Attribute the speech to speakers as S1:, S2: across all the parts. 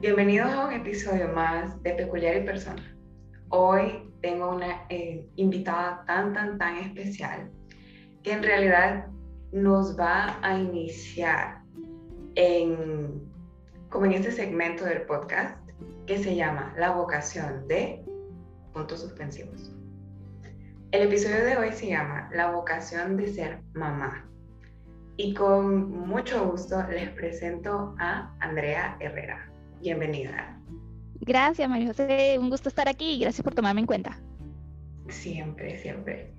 S1: Bienvenidos a un episodio más de Peculiar y Persona. Hoy tengo una eh, invitada tan, tan, tan especial que en realidad nos va a iniciar en, como en este segmento del podcast que se llama La vocación de puntos suspensivos. El episodio de hoy se llama La vocación de ser mamá. Y con mucho gusto les presento a Andrea Herrera. Bienvenida.
S2: Gracias, María José. Un gusto estar aquí y gracias por tomarme en cuenta.
S1: Siempre, siempre.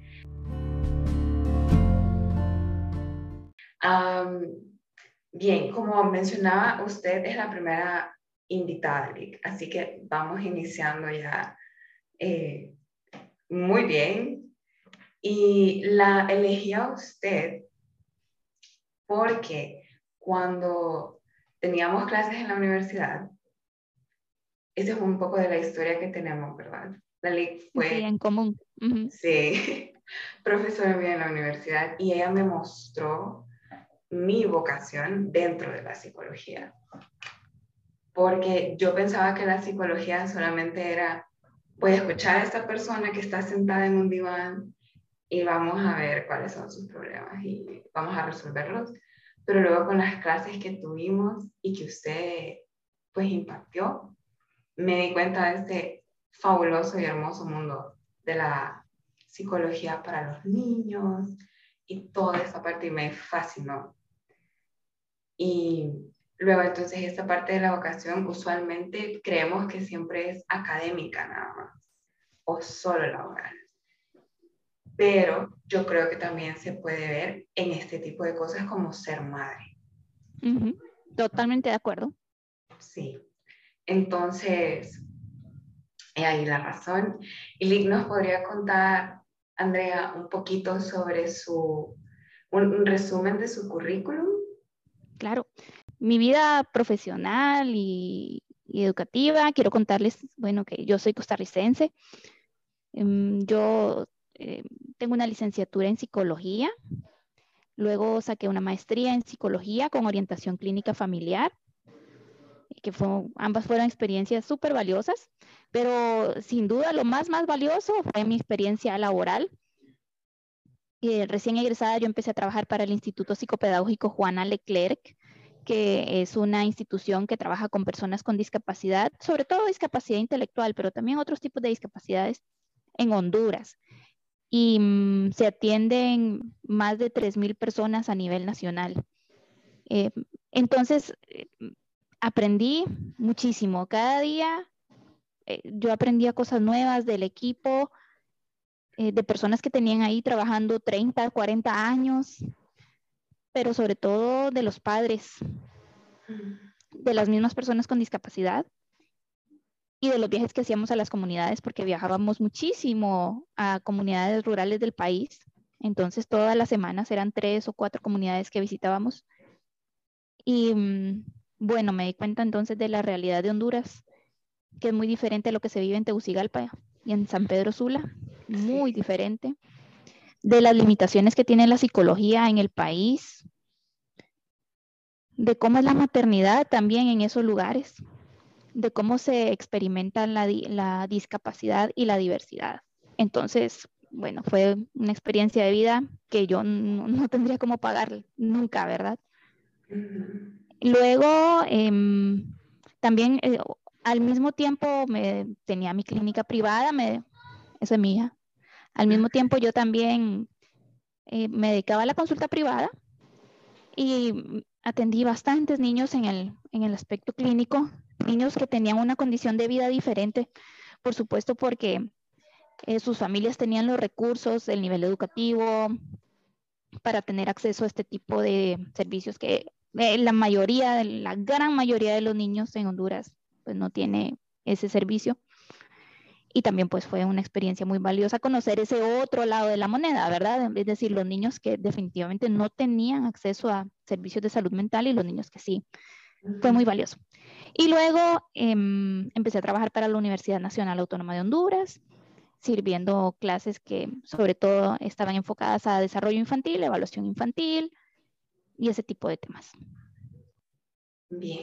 S1: bien, como mencionaba, usted es la primera invitada, así que vamos iniciando ya eh, muy bien. Y la elegí a usted porque cuando teníamos clases en la universidad, esa es un poco de la historia que tenemos, ¿verdad?
S2: La ley fue... Sí, en común.
S1: Sí, profesora mía en la universidad y ella me mostró mi vocación dentro de la psicología. Porque yo pensaba que la psicología solamente era, voy a escuchar a esta persona que está sentada en un diván y vamos a ver cuáles son sus problemas y vamos a resolverlos pero luego con las clases que tuvimos y que usted pues impartió, me di cuenta de este fabuloso y hermoso mundo de la psicología para los niños y toda esa parte y me fascinó. Y luego entonces esta parte de la vocación usualmente creemos que siempre es académica nada más o solo laboral pero yo creo que también se puede ver en este tipo de cosas como ser madre.
S2: Totalmente de acuerdo.
S1: Sí. Entonces, ahí la razón. Y Lick nos podría contar, Andrea, un poquito sobre su, un, resumen de su currículum.
S2: Claro. Mi vida profesional y, y educativa, quiero contarles, bueno, que yo soy costarricense. Em, yo eh, tengo una licenciatura en psicología, luego saqué una maestría en psicología con orientación clínica familiar, que ambas fueron experiencias súper valiosas, pero sin duda lo más, más valioso fue mi experiencia laboral. Eh, recién egresada yo empecé a trabajar para el Instituto Psicopedagógico Juana Leclerc, que es una institución que trabaja con personas con discapacidad, sobre todo discapacidad intelectual, pero también otros tipos de discapacidades en Honduras y mm, se atienden más de 3.000 personas a nivel nacional. Eh, entonces, eh, aprendí muchísimo. Cada día eh, yo aprendía cosas nuevas del equipo, de personas que tenían ahí trabajando 30, 40 años, pero sobre todo de los padres, de las mismas personas con discapacidad y de los viajes que hacíamos a las comunidades, porque viajábamos muchísimo a comunidades rurales del país. Entonces, todas las semanas eran tres o cuatro comunidades que visitábamos. Y mm, bueno, me di cuenta entonces de la realidad de Honduras, que es muy diferente a lo que se vive en Tegucigalpa y en San Pedro Sula, muy diferente. De las limitaciones que tiene la psicología en el país, de cómo es la maternidad también en esos lugares de cómo se experimenta la, discapacidad y la diversidad. Entonces, bueno, fue una experiencia de vida que yo no, tendría cómo pagar nunca, ¿verdad? Luego, em, también eh, al mismo tiempo me, tenía mi clínica privada, me, eso es mía. Al mismo tiempo yo también eh, me dedicaba a la consulta privada y atendí bastantes niños en el, en el aspecto clínico niños que tenían una condición de vida diferente, por supuesto porque eh, sus familias tenían los recursos, el nivel educativo, para tener acceso a este tipo de servicios que eh, la mayoría, la gran mayoría de los niños en Honduras pues no tiene ese servicio. Y también pues fue una experiencia muy valiosa conocer ese otro lado de la moneda, ¿verdad? Es decir, los niños que definitivamente no tenían acceso a servicios de salud mental y los niños que sí. Fue muy valioso. Y luego em, empecé a trabajar para la Universidad Nacional Autónoma de Honduras, sirviendo clases que sobre todo estaban enfocadas a desarrollo infantil, evaluación infantil y ese tipo de temas.
S1: Bien.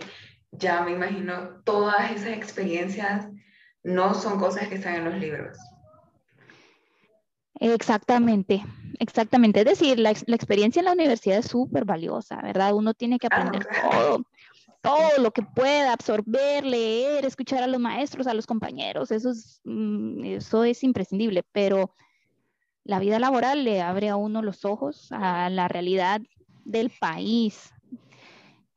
S1: ya me imagino todas esas experiencias no son cosas que están en los libros.
S2: Exactamente, exactamente. Es decir, la, experiencia en la universidad es súper valiosa, ¿verdad? Uno tiene que aprender todo, todo lo que pueda, absorber, leer, escuchar a los maestros, a los compañeros, eso es, mm, eso es imprescindible, pero la vida laboral le abre a uno los ojos a la realidad del país.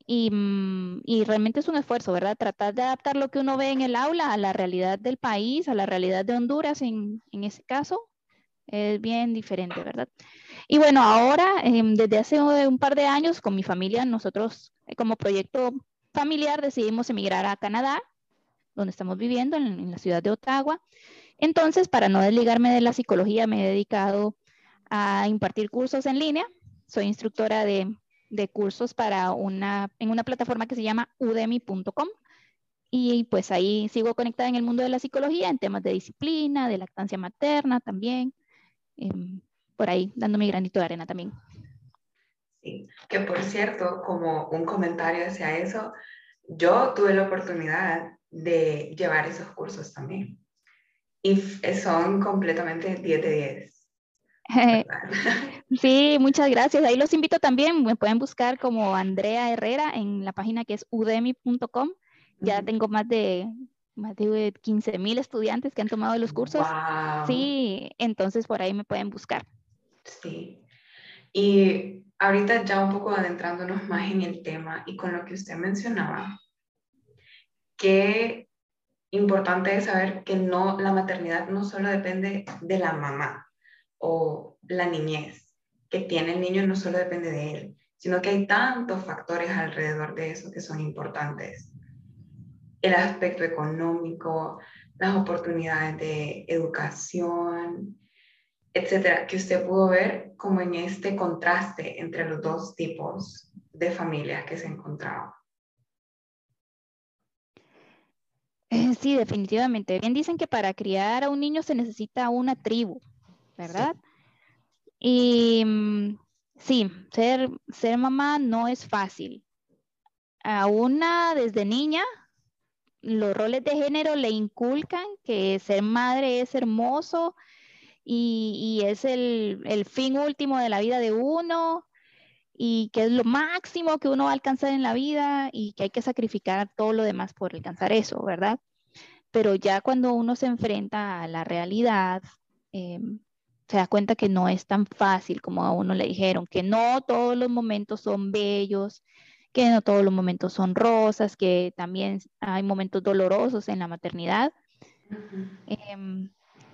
S2: Y, mm, y, realmente es un esfuerzo, ¿verdad? Tratar de adaptar lo que uno ve en el aula a la realidad del país, a la realidad de Honduras en, en ese caso, es bien diferente, ¿verdad? Y bueno, ahora, em, desde hace un par de años, con mi familia, nosotros eh, como proyecto familiar decidimos emigrar a Canadá, donde estamos viviendo, en, la ciudad de Ottawa. Entonces, para no desligarme de la psicología, me he dedicado a impartir cursos en línea. Soy instructora de, cursos para una, en una plataforma que se llama udemy.com. Y pues ahí sigo conectada en el mundo de la psicología, en temas de disciplina, de lactancia materna también, Em, por ahí dando mi granito de arena también.
S1: Sí, que por cierto, como un comentario hacia eso, yo tuve la oportunidad de llevar esos cursos también. Y son completamente 10 de 10.
S2: Sí, muchas gracias. Ahí los invito también. Me pueden buscar como Andrea Herrera en la página que es udemy.com. Ya tengo más de más de 15 mil estudiantes que han tomado los cursos. Sí, entonces por ahí me pueden buscar.
S1: Sí. Y ahorita ya un poco adentrándonos más en el tema y con lo que usted mencionaba, qué importante es saber que no, la maternidad no solo depende de la mamá o la niñez que tiene el niño, no solo depende de él, sino que hay tantos factores alrededor de eso que son importantes. El aspecto económico, las oportunidades de educación, etcétera, que usted pudo ver como en este contraste entre los dos tipos de familias que se encontraban.
S2: Eh, sí, definitivamente. Bien dicen que para criar a un niño se necesita una tribu, ¿verdad? Y mm, sí, ser, ser mamá no es fácil. A una desde niña los roles de género le inculcan que ser madre es hermoso y, es el, fin último de la vida de uno y que es lo máximo que uno va a alcanzar en la vida y que hay que sacrificar todo lo demás por alcanzar eso, ¿verdad? Pero ya cuando uno se enfrenta a la realidad, em, se da cuenta que no es tan fácil como a uno le dijeron, que no todos los momentos son bellos, que no todos los momentos son rosas, que también hay momentos dolorosos en la maternidad, em,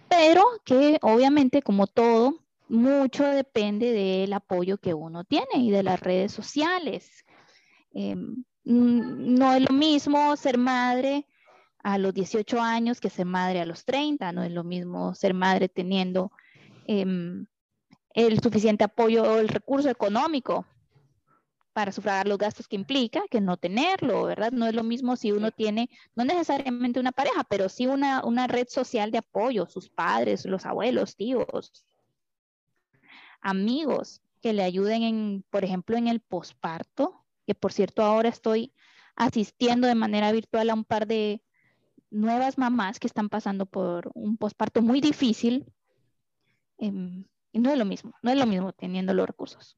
S2: pero que obviamente como todo, mucho depende del apoyo que uno tiene y de las redes sociales. Em, no es lo mismo ser madre a los 18 años que ser madre a los 30, no es lo mismo ser madre teniendo em, el suficiente apoyo o el recurso económico para sufragar los gastos que implica que no tenerlo, ¿verdad? No es lo mismo si uno tiene, no necesariamente una pareja, pero sí una, una red social de apoyo, sus padres, los abuelos, tíos, amigos que le ayuden en, por ejemplo, en el posparto, que por cierto ahora estoy asistiendo de manera virtual a un par de nuevas mamás que están pasando por un posparto muy difícil. Em, y no es lo mismo, no es lo mismo teniendo los recursos.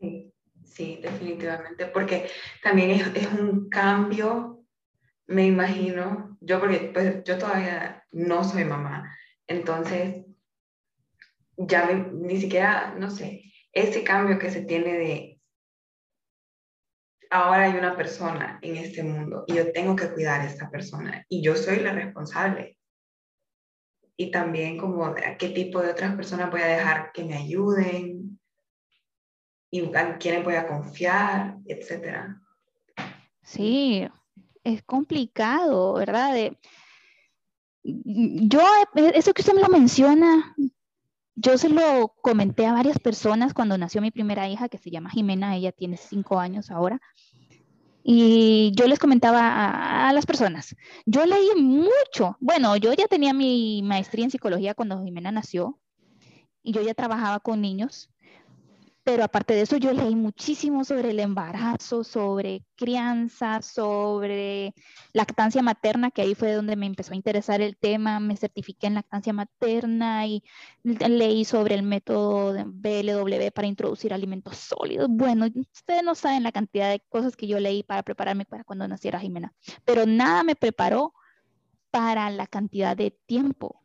S1: Sí. Sí, definitivamente, porque también es, un cambio, me imagino, yo porque pues, yo todavía no soy mamá, entonces ya ni siquiera, no sé, ese cambio que se tiene de ahora hay una persona en este mundo y yo tengo que cuidar a esta persona y yo soy la responsable. Y también como qué tipo de otras personas voy a dejar que me ayuden, y a quién voy a confiar, etcétera.
S2: Sí, es complicado, ¿verdad? yo, eso que usted me lo menciona, yo se lo comenté a varias personas cuando nació mi primera hija, que se llama Jimena, ella tiene cinco años ahora. Y yo les comentaba a, a, las personas, yo leí mucho, bueno, yo ya tenía mi maestría en psicología cuando Jimena nació y yo ya trabajaba con niños pero aparte de eso, yo leí muchísimo sobre el embarazo, sobre crianza, sobre lactancia materna, que ahí fue donde me empezó a interesar el tema. Me certifiqué en lactancia materna y leí sobre el método de BLW para introducir alimentos sólidos. Bueno, ustedes no saben la cantidad de cosas que yo leí para prepararme para cuando naciera Jimena, pero nada me preparó para la cantidad de tiempo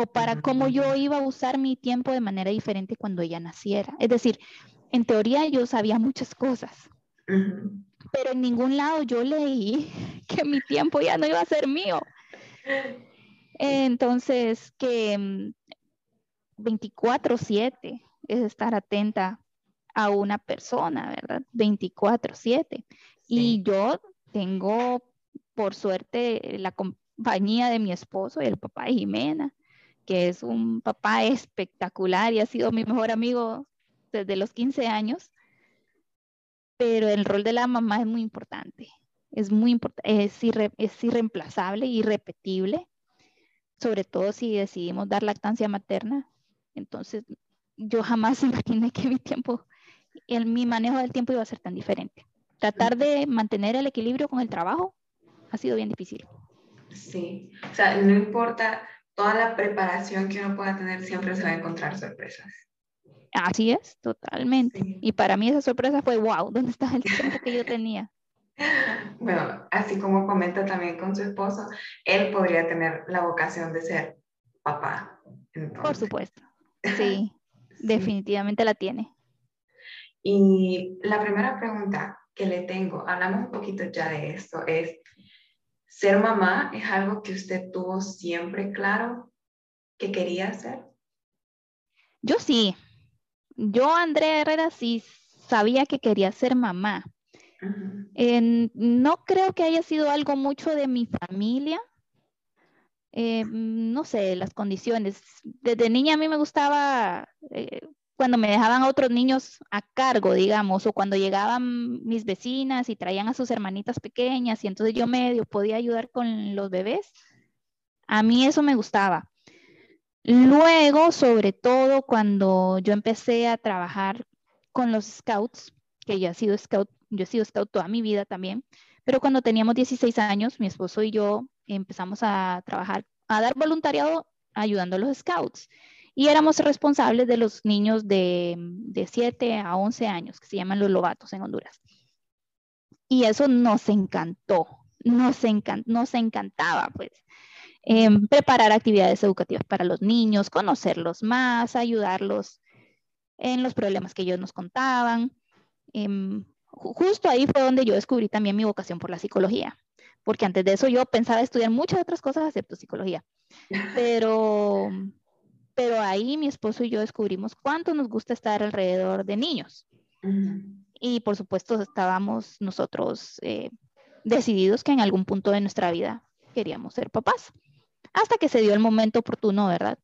S2: o para cómo yo iba a usar mi tiempo de manera diferente cuando ella naciera. Es decir, en teoría yo sabía muchas cosas, pero en ningún lado yo leí que mi tiempo ya no iba a ser mío. Entonces, que 24/7 mm, es estar atenta a una persona, ¿verdad? 24/7. Y yo tengo, por suerte, la compañía de mi esposo y el papá de Jimena que es un papá espectacular y ha sido mi mejor amigo desde los 15 años, pero el rol de la mamá es muy importante, es muy importante, es, es irreemplazable, irrepetible, sobre todo si decidimos dar lactancia materna. Entonces, yo jamás imaginé que mi tiempo, el, mi manejo del tiempo iba a ser tan diferente. Tratar de mantener el equilibrio con el trabajo ha sido bien difícil.
S1: Sí, o sea, no importa toda la preparación que uno pueda tener, siempre se va a encontrar sorpresas.
S2: Así es, totalmente. Y para mí esa sorpresa fue, wow, ¿dónde está el tiempo que yo tenía?
S1: Bueno, así como comenta también con su esposo, él podría tener la vocación de ser papá.
S2: Por supuesto, sí, definitivamente la tiene.
S1: Y la primera pregunta que le tengo, hablamos un poquito ya de esto, es, ¿Ser mamá es algo que usted tuvo siempre claro que quería hacer?
S2: Yo sí. Yo, Andrea Herrera, sí sabía que quería ser mamá. no creo que haya sido algo mucho de mi familia. Eh, no sé, las condiciones. Desde niña a mí me gustaba eh, cuando me dejaban a otros niños a cargo, digamos, o cuando llegaban mis vecinas y traían a sus hermanitas pequeñas y entonces yo medio podía ayudar con los bebés, a mí eso me gustaba. Luego, sobre todo cuando yo empecé a trabajar con los scouts, que yo he sido scout, yo he sido scout toda mi vida también, pero cuando teníamos 16 años, mi esposo y yo empezamos a trabajar, a dar voluntariado ayudando a los scouts y éramos responsables de los niños de, de 7 a 11 años, que se llaman los lobatos en Honduras. Y eso nos encantó, nos, nos encantaba, pues. Em, preparar actividades educativas para los niños, conocerlos más, ayudarlos en los problemas que ellos nos contaban. Em, justo ahí fue donde yo descubrí también mi vocación por la psicología, porque antes de eso yo pensaba estudiar muchas otras cosas excepto psicología, pero pero ahí mi esposo y yo descubrimos cuánto nos gusta estar alrededor de niños. Y por supuesto estábamos nosotros eh, decididos que en algún punto de nuestra vida queríamos ser papás. Hasta que se dio el momento oportuno, ¿verdad?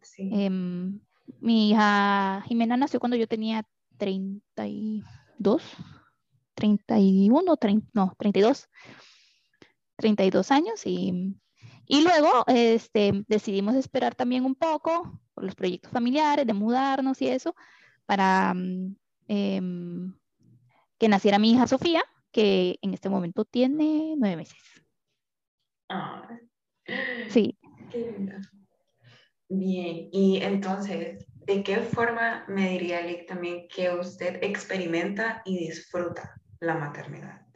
S2: Sí. Em, mi hija Jimena nació cuando yo tenía 32, 31, 30, no, 32, 32 años y y luego este, decidimos esperar también un poco por los proyectos familiares, de mudarnos y eso, para mm, em, que naciera mi hija Sofía, que en este momento tiene nueve meses.
S1: Ah,
S2: sí.
S1: Bien, y entonces, ¿de qué forma me diría Lick también que usted experimenta y disfruta la maternidad?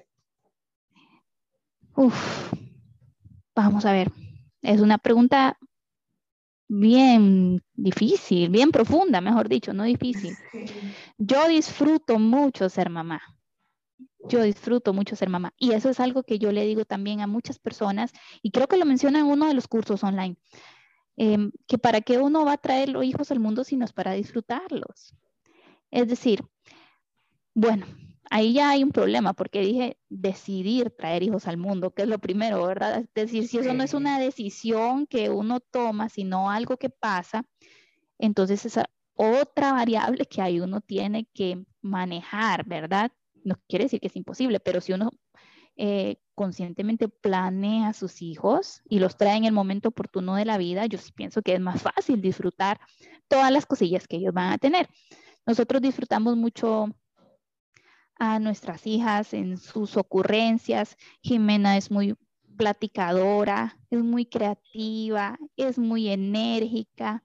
S2: Uf, vamos a ver. Es una pregunta bien difícil, bien profunda, mejor dicho, no difícil. Yo disfruto mucho ser mamá. Yo disfruto mucho ser mamá. Y eso es algo que yo le digo también a muchas personas, y creo que lo menciona en uno de los cursos online, em, que para qué uno va a traer los hijos al mundo si no es para disfrutarlos. Es decir, bueno, ahí ya hay un problema porque dije decidir traer hijos al mundo, que es lo primero, ¿verdad? Es decir, si eso no es una decisión que uno toma, sino algo que pasa, entonces esa otra variable que ahí uno tiene que manejar, ¿verdad? No quiere decir que es imposible, pero si uno eh, conscientemente planea a sus hijos y los trae en el momento oportuno de la vida, yo sí pienso que es más fácil disfrutar todas las cosillas que ellos van a tener. nosotros disfrutamos mucho a nuestras hijas en sus ocurrencias. Jimena es muy platicadora, es muy creativa, es muy enérgica,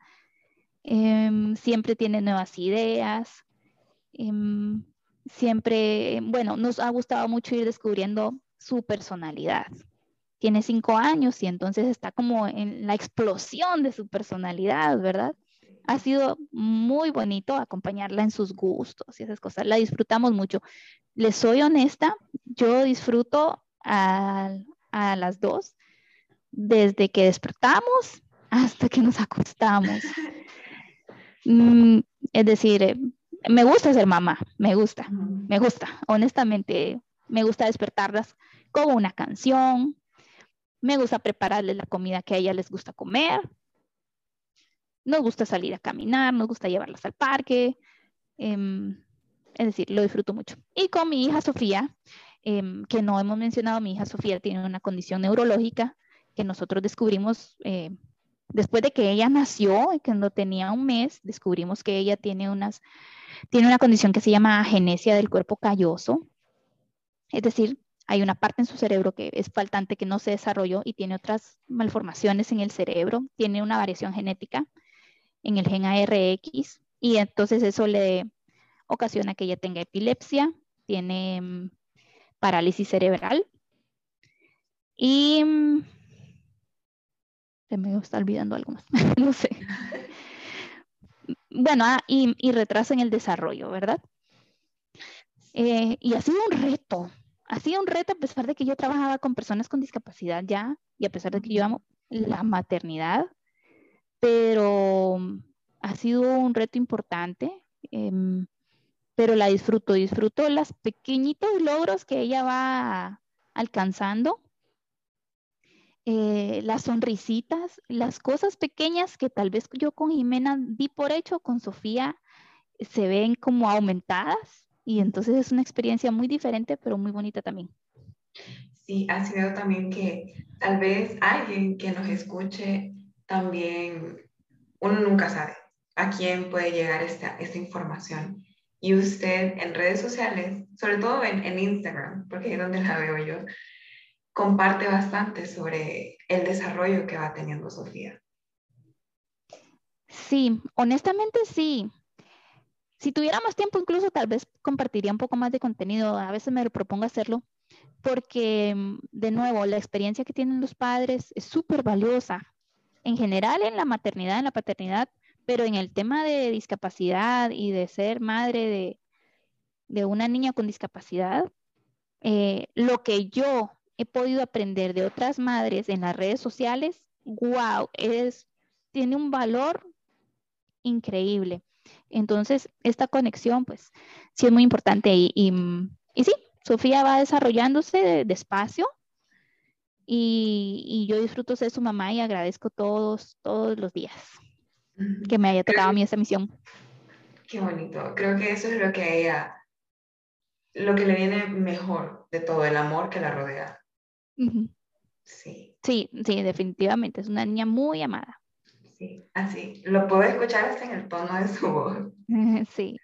S2: em, siempre tiene nuevas ideas, em, siempre, bueno, nos ha gustado mucho ir descubriendo su personalidad. Tiene cinco años y entonces está como en la explosión de su personalidad, ¿verdad? Ha sido muy bonito acompañarla en sus gustos y esas cosas. La disfrutamos mucho. Les soy honesta, yo disfruto a, a las dos desde que despertamos hasta que nos acostamos. Mm, es decir, eh, me gusta ser mamá, me gusta, me gusta, honestamente, me gusta despertarlas con una canción, me gusta prepararles la comida que a ellas les gusta comer, nos gusta salir a caminar, nos gusta llevarlas al parque, em, es decir, lo disfruto mucho. Y con mi hija Sofía, em, que no hemos mencionado, mi hija Sofía tiene una condición neurológica que nosotros descubrimos eh, después de que ella nació, cuando tenía un mes, descubrimos que ella tiene, tiene una condición que se llama agenesia del cuerpo calloso. Es decir, hay una parte en su cerebro que es faltante, que no se desarrolló y tiene otras malformaciones en el cerebro. Tiene una variación genética en el gen ARX y entonces eso le ocasiona que ella tenga epilepsia, tiene mm, parálisis cerebral y mm, se me está olvidando algo más, no sé. Bueno, ah, y, y, retraso en el desarrollo, ¿verdad? Eh, y ha sido un reto, ha sido un reto a pesar de que yo trabajaba con personas con discapacidad ya, y a pesar de que yo amo la maternidad, pero ha sido un reto importante, em, pero la disfruto, disfruto los pequeñitos logros que ella va alcanzando eh, las sonrisitas, las cosas pequeñas que tal vez yo con Jimena di por hecho, con Sofía se ven como aumentadas y entonces es una experiencia muy diferente, pero muy bonita también.
S1: Sí, ha sido también que tal vez alguien que nos escuche también, uno nunca sabe a quién puede llegar esta, esta información. Y usted en redes sociales, sobre todo en, en Instagram, porque es donde la veo yo, comparte bastante sobre el desarrollo que va teniendo Sofía.
S2: Sí, honestamente sí. Si tuviera más tiempo, incluso tal vez compartiría un poco más de contenido. A veces me propongo hacerlo porque, de nuevo, la experiencia que tienen los padres es súper valiosa. En general, en la maternidad, en la paternidad, pero en el tema de discapacidad y de ser madre de, una niña con discapacidad, eh, lo que yo he podido aprender de otras madres en las redes sociales, wow, es, tiene un valor increíble. Entonces, esta conexión, pues, sí es muy importante. Y, y, sí, Sofía va desarrollándose despacio y, y, yo disfruto ser su mamá y agradezco todos, todos los días que me haya tocado a mí esa misión.
S1: Qué bonito. Creo que eso es lo que a ella, lo que le viene mejor de todo, el amor que la rodea.
S2: Sí. Sí, sí, definitivamente. Es una niña muy amada.
S1: Sí, así. Lo puedo escuchar hasta en el tono de su voz.
S2: Sí.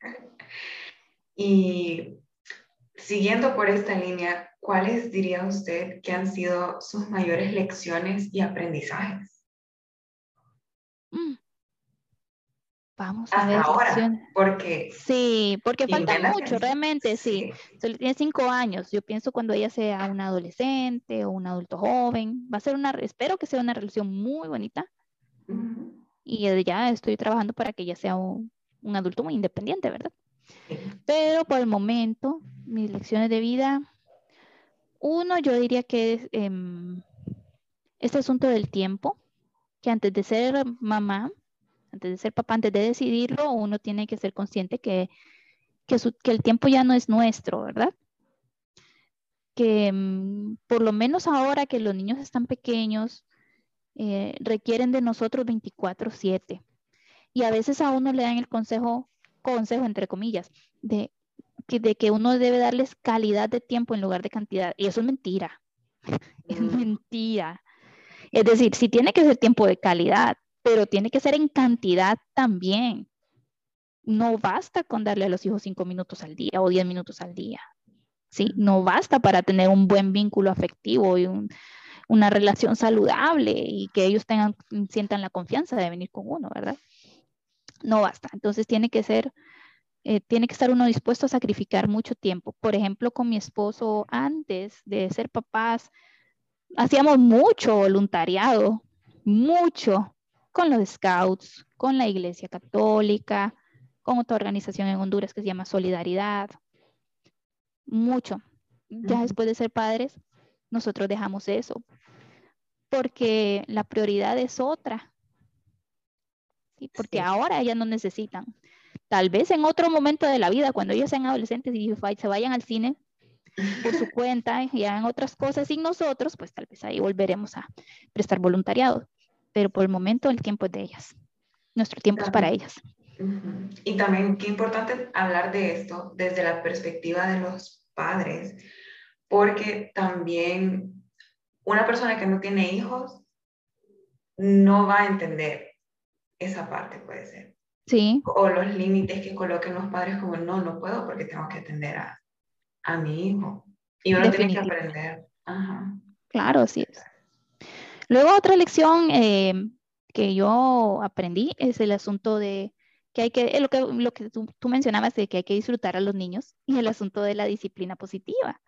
S1: Y siguiendo por esta línea, ¿cuáles diría usted que han sido sus mayores lecciones y aprendizajes?
S2: Mm. Vamos a
S1: ver. ahora, porque...
S2: Sí, porque falta mucho, realmente, sí. Solo tiene cinco años. Yo pienso cuando ella sea un adolescente o un adulto joven, va a ser una, espero que sea una relación muy bonita. Y ya estoy trabajando para que ella sea un, adulto muy independiente, ¿verdad? Pero por el momento, mis lecciones de vida, uno, yo diría que es em, este asunto del tiempo, que antes de ser mamá, antes de ser papá, antes de decidirlo, uno tiene que ser consciente que, que, el tiempo ya no es nuestro, ¿verdad? Que mm, por lo menos ahora que los niños están pequeños, eh, requieren de nosotros 24/7. Y a veces a uno le dan el consejo, consejo entre comillas, de que, de que uno debe darles calidad de tiempo en lugar de cantidad. Y eso es mentira. Es mentira. Es decir, si tiene que ser tiempo de calidad, pero tiene que ser en cantidad también. no basta con darle a los hijos cinco minutos al día o diez minutos al día. ¿sí? No basta para tener un buen vínculo afectivo y una relación saludable y que ellos tengan, sientan la confianza de venir con uno, ¿verdad? No basta. Entonces tiene que ser, eh, tiene que estar uno dispuesto a sacrificar mucho tiempo. Por ejemplo, con mi esposo antes de ser papás, hacíamos mucho voluntariado, mucho con los scouts, con la iglesia católica, con otra organización en Honduras que se llama Solidaridad. Mucho. Ya después de ser padres, nosotros dejamos eso, porque la prioridad es otra. Porque ahora ellas no necesitan. Tal vez en otro momento de la vida, cuando ellos sean adolescentes y se vayan al cine por su cuenta y hagan otras cosas sin nosotros, pues tal vez ahí volveremos a prestar voluntariado. Pero por el momento el tiempo es de ellas. Nuestro tiempo es para ellas.
S1: Y también qué importante hablar de esto desde la perspectiva de los padres, porque también una persona que no tiene hijos no va a entender esa parte, puede ser.
S2: Sí.
S1: O los límites que coloquen los padres como, no, no puedo porque tengo que atender a, a mi hijo. Y uno tiene que aprender.
S2: Claro, sí es. Luego otra lección eh, que yo aprendí es el asunto de que hay que, lo que, lo que tú, mencionabas de que hay que disfrutar a los niños y el asunto de la disciplina positiva.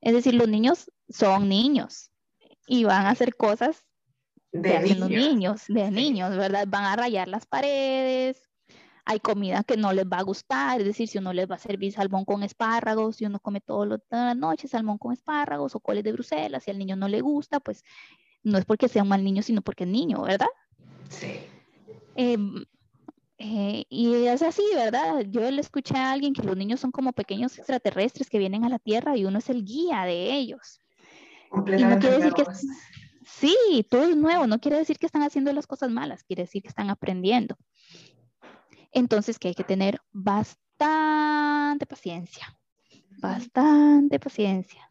S2: Es decir, los niños son niños y van a hacer cosas de niños. los niños, de niños, ¿verdad? Van a rayar las paredes, hay comida que no les va a gustar, es decir, si uno les va a servir salmón con espárragos, si uno come todas las noches salmón con espárragos o coles de Bruselas, si al niño no le gusta, pues no es porque sea un mal niño, sino porque es niño, ¿verdad?
S1: Sí.
S2: Em, eh, y es así, ¿verdad? Yo le escuché a alguien que los niños son como pequeños extraterrestres que vienen a la Tierra y uno es el guía de ellos.
S1: Y no quiere decir que
S2: sí, todo es nuevo, no quiere decir que están haciendo las cosas malas, quiere decir que están aprendiendo. Entonces que hay que tener bastante paciencia, bastante paciencia.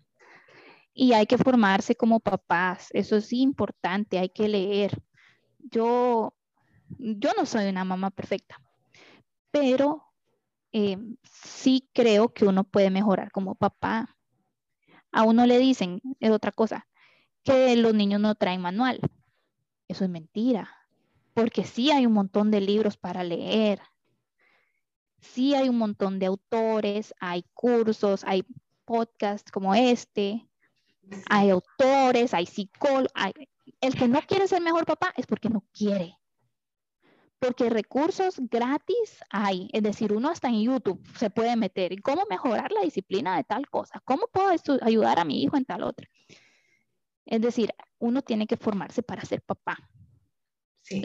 S2: Y hay que formarse como papás, eso es importante, hay que leer. Yo yo no soy una mamá perfecta, pero eh, sí creo que uno puede mejorar como papá. A uno le dicen, es otra cosa, que los niños no traen manual. Eso es mentira, porque sí hay un montón de libros para leer. Sí hay un montón de autores, hay cursos, hay podcasts como este, hay autores, hay psicólogos. El que no quiere ser mejor papá es porque no quiere porque recursos gratis hay, es decir, uno hasta en YouTube se puede meter. ¿Y cómo mejorar la disciplina de tal cosa? ¿Cómo puedo ayudar a mi hijo en tal otra? Es decir, uno tiene que formarse para ser papá.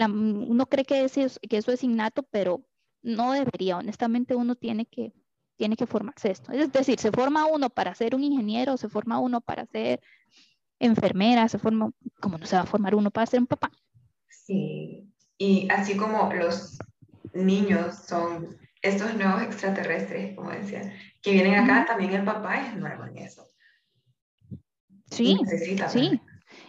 S2: uno cree que eso, que eso es innato, pero no debería. Honestamente, uno tiene que, tiene que formarse esto. Es decir, se forma uno para ser un ingeniero, se forma uno para ser enfermera, se forma, como no se va a formar uno para ser un papá?
S1: Sí, y así como los niños son estos nuevos extraterrestres, como decía, que vienen acá, también el papá es nuevo en eso.
S2: Sí, sí.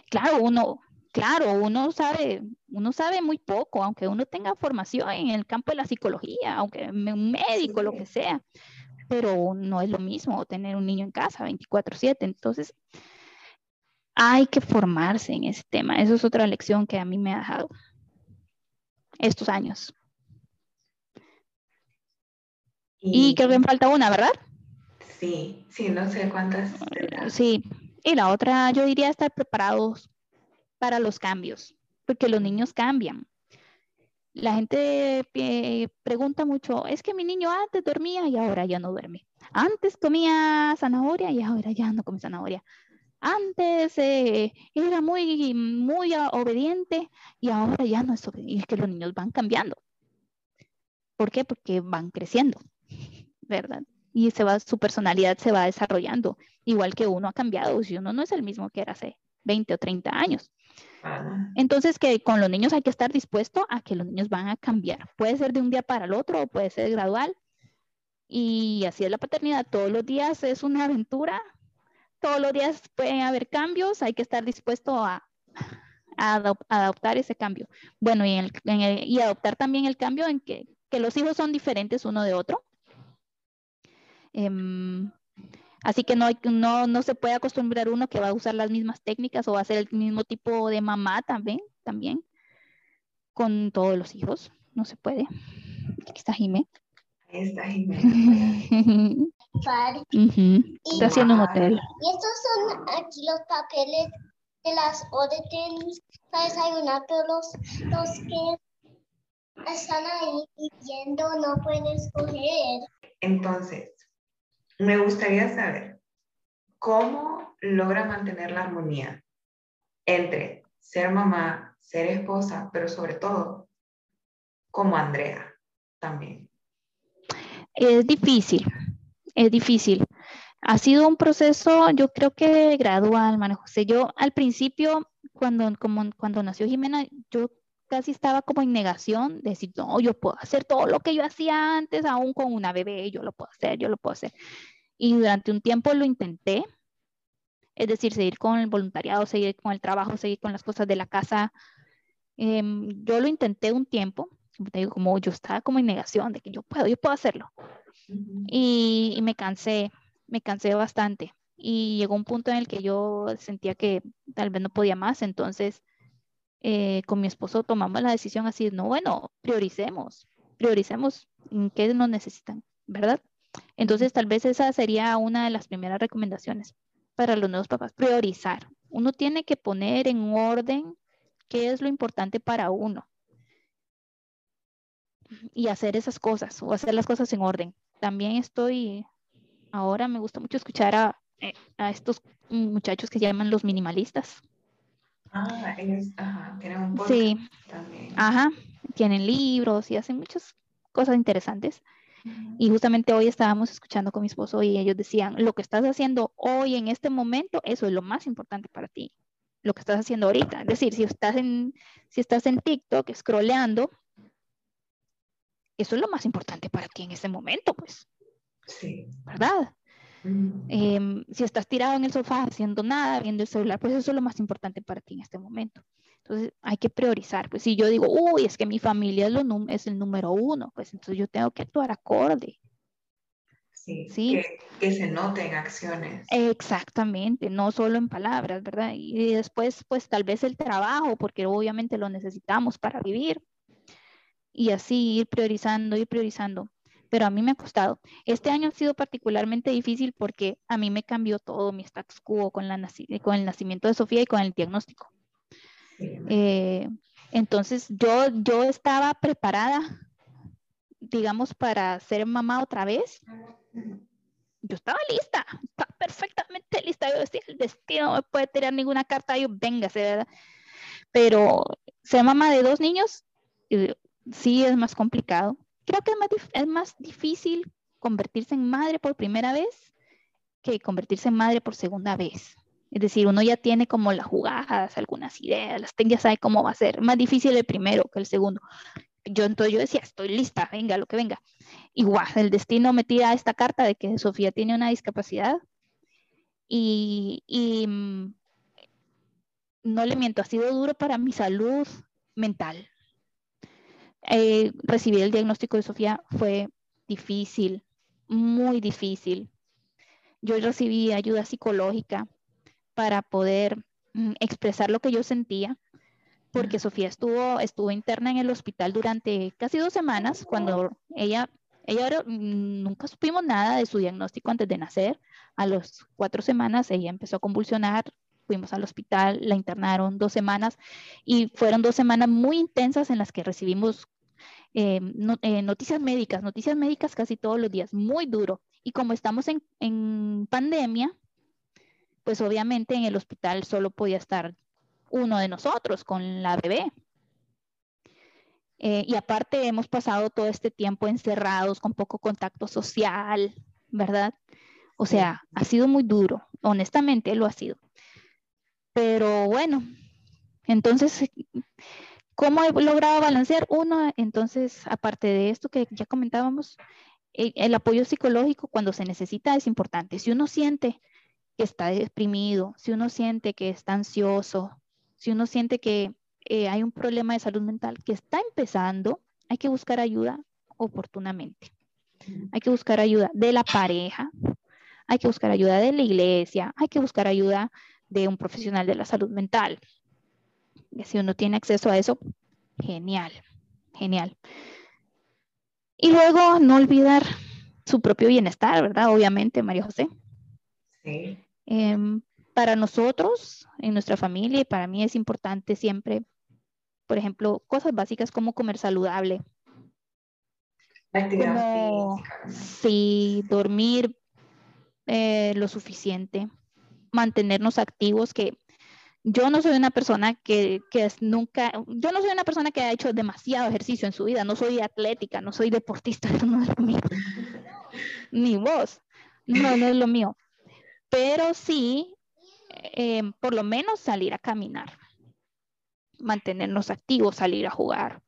S2: Claro, uno, claro, uno sabe, uno sabe muy poco, aunque uno tenga formación en el campo de la psicología, aunque un médico, lo que sea, pero no es lo mismo tener un niño en casa 24/7. Entonces, hay que formarse en ese tema. Eso es otra lección que a mí me ha dejado estos años. Y, creo que me falta una, ¿verdad?
S1: Sí, sí, no sé cuántas.
S2: Sí, y la otra yo diría estar preparados para los cambios, porque los niños cambian. La gente eh, pregunta mucho, es que mi niño antes dormía y ahora ya no duerme. Antes comía zanahoria y ahora ya no come zanahoria. Antes eh, era muy, muy obediente y ahora ya no es obediente. Es que los niños van cambiando. ¿Por qué? Porque van creciendo, ¿verdad? Y se va, su personalidad se va desarrollando, igual que uno ha cambiado. Si uno no es el mismo que era hace 20 o 30 años. Entonces, que con los niños hay que estar dispuesto a que los niños van a cambiar. Puede ser de un día para el otro o puede ser gradual. Y así es la paternidad. Todos los días es una aventura todos los días pueden haber cambios, hay que estar dispuesto a, adoptar ese cambio. Bueno, y, adoptar también el cambio en que, que los hijos son diferentes uno de otro. Em, así que no, no, no se puede acostumbrar uno que va a usar las mismas técnicas o va a ser el mismo tipo de mamá también, también con todos los hijos. No se puede. Aquí está Jimé.
S1: Ahí está Jimé.
S2: Está haciendo un hotel.
S3: Y estos son aquí los papeles de las órdenes para desayunar, pero los, los que están ahí viendo no pueden escoger.
S1: Entonces, me gustaría saber cómo logra mantener la armonía entre ser mamá, ser esposa, pero sobre todo como Andrea también.
S2: Es difícil, es difícil. Ha sido un proceso, yo creo que gradual, María José. Yo al principio, cuando, como, cuando nació Jimena, yo casi estaba como en negación, de decir, no, yo puedo hacer todo lo que yo hacía antes, aún con una bebé, yo lo puedo hacer, yo lo puedo hacer. Y durante un tiempo lo intenté, es decir, seguir con el voluntariado, seguir con el trabajo, seguir con las cosas de la casa. Em, yo lo intenté un tiempo, como yo estaba como en negación de que yo puedo, yo puedo hacerlo. y, y, me cansé, me cansé bastante. Y llegó un punto en el que yo sentía que tal vez no podía más, entonces eh, con mi esposo tomamos la decisión así, no, bueno, prioricemos, prioricemos en qué nos necesitan, ¿verdad? Entonces, tal vez esa sería una de las primeras recomendaciones para los nuevos papás, priorizar. Uno tiene que poner en orden qué es lo importante para uno y hacer esas cosas o hacer las cosas en orden. También estoy, ahora me gusta mucho escuchar a, eh, a estos muchachos que llaman los minimalistas.
S1: Ah, ellos, ajá, tienen un podcast
S2: Sí,
S1: también.
S2: ajá, tienen libros y hacen muchas cosas interesantes. Y justamente hoy estábamos escuchando con mi esposo y ellos decían, lo que estás haciendo hoy en este momento, eso es lo más importante para ti, lo que estás haciendo ahorita. Es decir, si estás en, si estás en TikTok scrolleando, eso es lo más importante para ti en este momento, pues,
S1: Sí.
S2: ¿verdad? Em, si estás tirado en el sofá haciendo nada, viendo el celular, pues eso es lo más importante para ti en este momento. Entonces hay que priorizar. Pues si yo digo, uy, es que mi familia es, lo es el número uno, pues entonces yo tengo que actuar acorde.
S1: Sí,
S2: Sí.
S1: Que, que se noten acciones.
S2: Exactamente, no solo en palabras, ¿verdad? Y después, pues tal vez el trabajo, porque obviamente lo necesitamos para vivir. Y así ir priorizando, ir priorizando. Pero a mí me ha costado. Este año ha sido particularmente difícil porque a mí me cambió todo mi status quo con, la naci- con el nacimiento de Sofía y con el diagnóstico. Eh, entonces yo, yo estaba preparada, digamos, para ser mamá otra vez. Yo estaba lista, estaba perfectamente lista. Yo decía, el destino no me puede tirar ninguna carta, yo véngase, ¿verdad? Pero ser mamá de dos niños eh, sí es más complicado. Creo que es más, es más difícil convertirse en madre por primera vez que convertirse en madre por segunda vez. Es decir, uno ya tiene como las jugadas, algunas ideas, las ya sabe cómo va a ser. Más difícil el primero que el segundo. Yo entonces yo decía, estoy lista, venga, lo que venga. Igual, el destino me tira esta carta de que Sofía tiene una discapacidad y, y, mm, no le miento, ha sido duro para mi salud mental. Eh, recibir el diagnóstico de Sofía fue difícil, muy difícil. Yo recibí ayuda psicológica para poder mm, expresar lo que yo sentía, porque Sofía estuvo, estuvo interna en el hospital durante casi dos semanas, cuando ella, ella mm, nunca supimos nada de su diagnóstico antes de nacer. A las cuatro semanas ella empezó a convulsionar, fuimos al hospital, la internaron dos semanas y fueron dos semanas muy intensas en las que recibimos eh, no- eh, noticias médicas, noticias médicas casi todos los días, muy duro. Y como estamos en, en pandemia, pues obviamente en el hospital solo podía estar uno de nosotros con la bebé. Eh, y aparte hemos pasado todo este tiempo encerrados con poco contacto social, ¿verdad? O sea, ha sido muy duro, honestamente lo ha sido. Pero bueno, entonces, ¿cómo he logrado balancear? Uno, entonces, aparte de esto que ya comentábamos, el apoyo psicológico cuando se necesita es importante. Si uno siente que está deprimido, si uno siente que está ansioso, si uno siente que eh, hay un problema de salud mental que está empezando, hay que buscar ayuda oportunamente. Hay que buscar ayuda de la pareja, hay que buscar ayuda de la iglesia, hay que buscar ayuda de un profesional de la salud mental. Si uno tiene acceso a eso, genial, genial. Y luego no olvidar su propio bienestar, ¿verdad? Obviamente, María José. Sí. Em, para nosotros, en nuestra familia, y para mí es importante siempre, por ejemplo, cosas básicas como comer saludable.
S1: Actividad
S2: Sí, dormir eh, lo suficiente, mantenernos activos, que yo no soy una persona que, que nunca, yo no soy una persona que ha hecho demasiado ejercicio en su vida, no soy atlética, no soy deportista, no es lo mío. Ni vos, no, no es lo mío. Pero sí, eh, por lo menos salir a caminar, mantenernos activos, salir a jugar.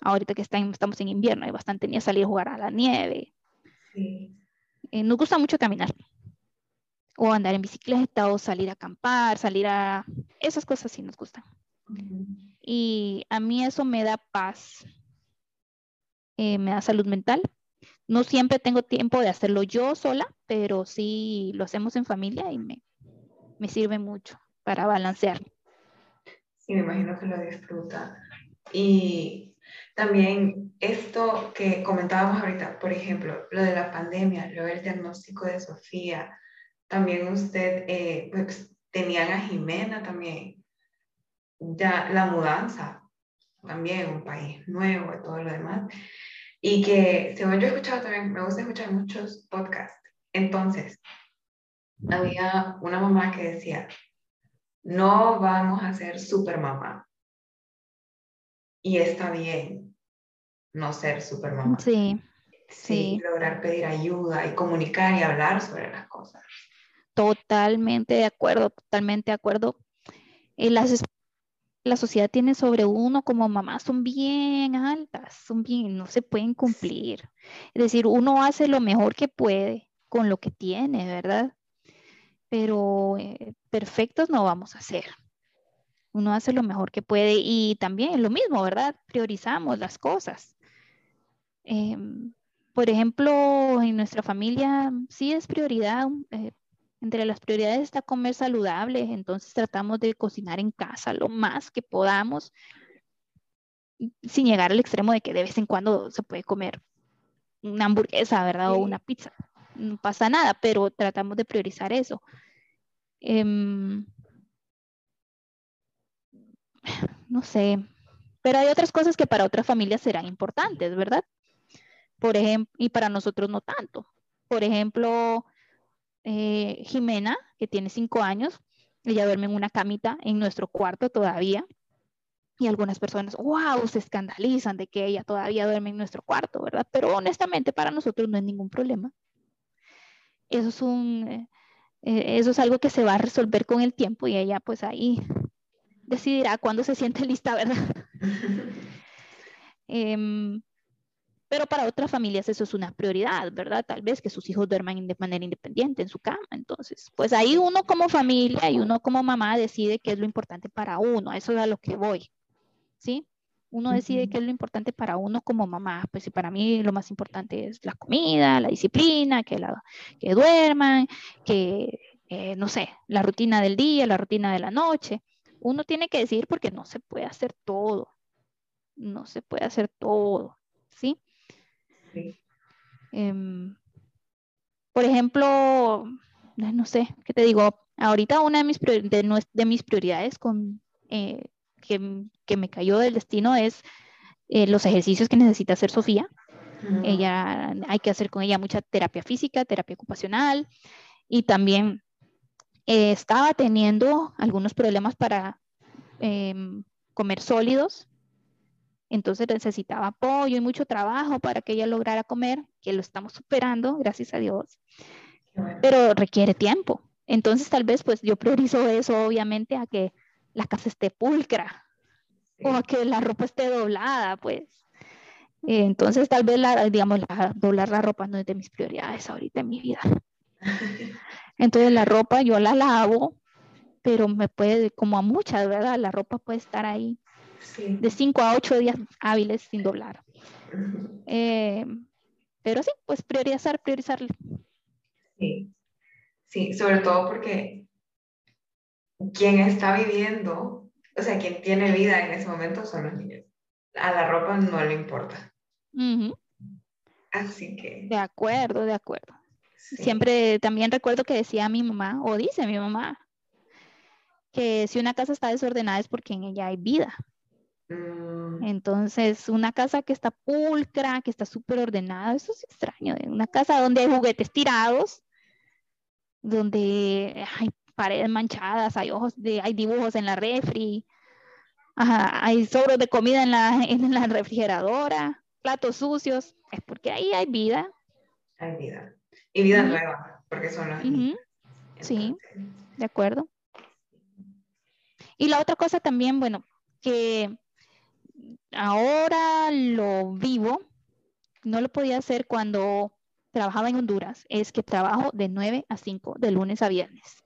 S2: Ahorita que estamos en invierno, hay bastante ni a salir a jugar a la nieve. Sí. Eh, nos gusta mucho caminar. O andar en bicicleta, o salir a acampar, salir a... Esas cosas sí nos gustan. Y a mí eso me da paz, eh, me da salud mental. No siempre tengo tiempo de hacerlo yo sola, pero sí lo hacemos en familia y me, me sirve mucho para balancear.
S1: Sí, me imagino que lo disfruta. Y también esto que comentábamos ahorita, por ejemplo, lo de la pandemia, lo del diagnóstico de Sofía, también usted, eh, pues, tenían a Jimena también, ya la mudanza, también un país nuevo y todo lo demás, y que según yo he escuchado también, me gusta escuchar muchos podcasts, entonces, había una mamá que decía, no vamos a ser super mamá, y está bien no ser super mamá.
S2: Sí,
S1: sí. lograr pedir ayuda y comunicar y hablar sobre las cosas.
S2: Totalmente de acuerdo, totalmente de acuerdo. Y las, la sociedad tiene sobre uno como mamá son bien altas, son bien, no se pueden cumplir. Es decir, uno hace lo mejor que puede con lo que tiene, ¿verdad? Pero eh, perfectos no vamos a ser uno hace lo mejor que puede y también lo mismo, ¿verdad? Priorizamos las cosas. Em, por ejemplo, en nuestra familia sí es prioridad, eh, entre las prioridades está comer saludable, entonces tratamos de cocinar en casa lo más que podamos, sin llegar al extremo de que de vez en cuando se puede comer una hamburguesa, ¿verdad? O una pizza. No pasa nada, pero tratamos de priorizar eso. Em, no sé, pero hay otras cosas que para otras familias serán importantes, ¿verdad? Por ejemplo, y para nosotros no tanto. Por ejemplo, eh, Jimena, que tiene cinco años, ella duerme en una camita en nuestro cuarto todavía. Y algunas personas, wow, se escandalizan de que ella todavía duerme en nuestro cuarto, ¿verdad? Pero honestamente para nosotros no es ningún problema. Eso es un, eh, eh, eso es algo que se va a resolver con el tiempo y ella pues ahí decidirá cuándo se siente lista, ¿verdad? Em, pero para otras familias eso es una prioridad, ¿verdad? Tal vez que sus hijos duerman de manera independiente en su cama. Entonces, pues ahí uno como familia y uno como mamá decide qué es lo importante para uno. Eso es a lo que voy, ¿sí? Uno decide qué es lo importante para uno como mamá. Pues si para mí lo más importante es la comida, la disciplina, que, la, que duerman, que, eh, no sé, la rutina del día, la rutina de la noche uno tiene que decir porque no se puede hacer todo. No se puede hacer todo, ¿sí? Em, por ejemplo, no sé, ¿qué te digo? Ahorita una de mis, de, mis prioridades con, eh, que, me cayó del destino es eh, los ejercicios que necesita hacer Sofía. Ella, hay que hacer con ella mucha terapia física, terapia ocupacional y también eh, estaba teniendo algunos problemas para em, comer sólidos, entonces necesitaba apoyo y mucho trabajo para que ella lograra comer, que lo estamos superando, gracias a Dios, pero requiere tiempo. Entonces tal vez pues yo priorizo eso obviamente a que la casa esté pulcra o a que la ropa esté doblada, pues. Entonces tal vez la, digamos, doblar la ropa no es de mis prioridades ahorita en mi vida. Entonces la ropa yo la lavo, pero me puede, como a muchas, ¿verdad? La ropa puede estar ahí de 5 a 8 días hábiles sin doblar. Eh, pero sí, pues priorizar, priorizarlo.
S1: Sí, sí, sobre todo porque quien está viviendo, o sea, quien tiene vida en ese momento son los niños. A la ropa no le importa. Así que.
S2: De acuerdo, de acuerdo. Siempre también recuerdo que decía mi mamá, o dice mi mamá, que si una casa está desordenada es porque en ella hay vida. Mm. Entonces, una casa que está pulcra, que está súper ordenada, eso es extraño. Una casa donde hay juguetes tirados, donde hay paredes manchadas, hay ojos de, hay dibujos en la refri, hay sobros de comida en la, en la refrigeradora, platos sucios, es porque ahí hay vida.
S1: Hay vida. Y vida nueva, porque son las
S2: Sí, de acuerdo. Y la otra cosa también, bueno, que ahora lo vivo, no lo podía hacer cuando trabajaba en Honduras, es que trabajo de 9 a 5, de lunes a viernes.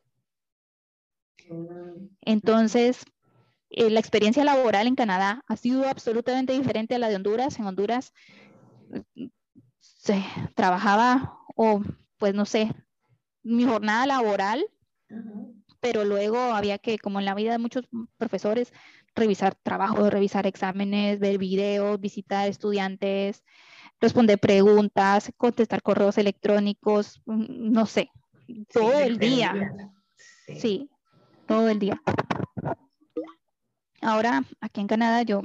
S2: Entonces, eh, la experiencia laboral en Canadá ha sido absolutamente diferente a la de Honduras. En Honduras se trabajaba o pues no sé, mi jornada laboral, pero luego había que, como en la vida de muchos profesores, revisar trabajo, revisar exámenes, ver videos, visitar estudiantes, responder preguntas, contestar correos electrónicos, mm, no sé, todo el día. Sí. todo el día. Ahora, aquí en Canadá, yo,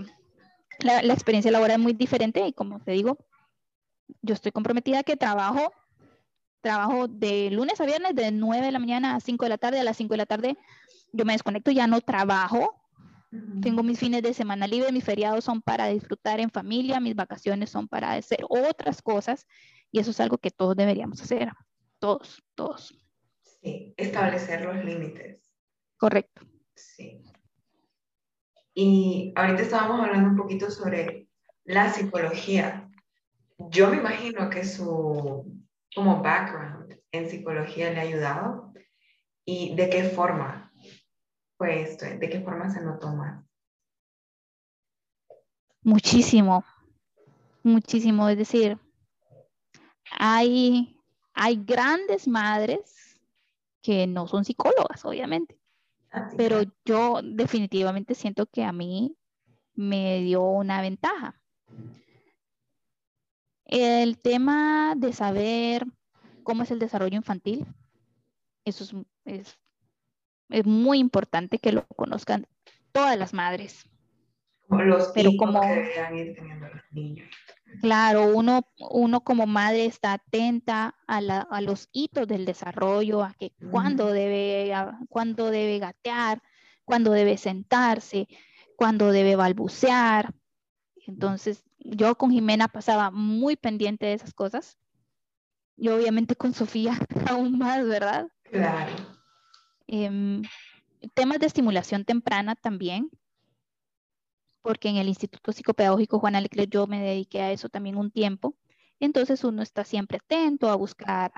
S2: la, la experiencia laboral es muy diferente y como te digo, yo estoy comprometida que trabajo, trabajo de lunes a viernes de 9 de la mañana a 5 de la tarde, a las 5 de la tarde yo me desconecto, ya no trabajo, tengo mis fines de semana libre, mis feriados son para disfrutar en familia, mis vacaciones son para hacer otras cosas y eso es algo que todos deberíamos hacer, todos, todos.
S1: Sí, establecer los límites.
S2: Correcto.
S1: Sí. Y ahorita estábamos hablando un poquito sobre la psicología yo me imagino que su como background en psicología le ha ayudado y de qué forma esto, de qué forma se notó más.
S2: Muchísimo, muchísimo. Es decir, hay, hay grandes madres que no son psicólogas, obviamente, pero yo definitivamente siento que a mí me dio una ventaja el tema de saber cómo es el desarrollo infantil, eso es, es, muy importante que lo conozcan todas las madres.
S1: Los Pero como, que ir teniendo los niños.
S2: Claro, uno, uno como madre está atenta a, los hitos del desarrollo, a que cuándo debe, cuándo debe gatear, cuándo debe sentarse, cuándo debe balbucear. Entonces, yo con Jimena pasaba muy pendiente de esas cosas. Y obviamente con Sofía aún más, ¿verdad?
S1: Claro.
S2: Em, temas de estimulación temprana también, porque en el Instituto Psicopedagógico Juana Leclerc yo me dediqué a eso también un tiempo. Entonces uno está siempre atento a buscar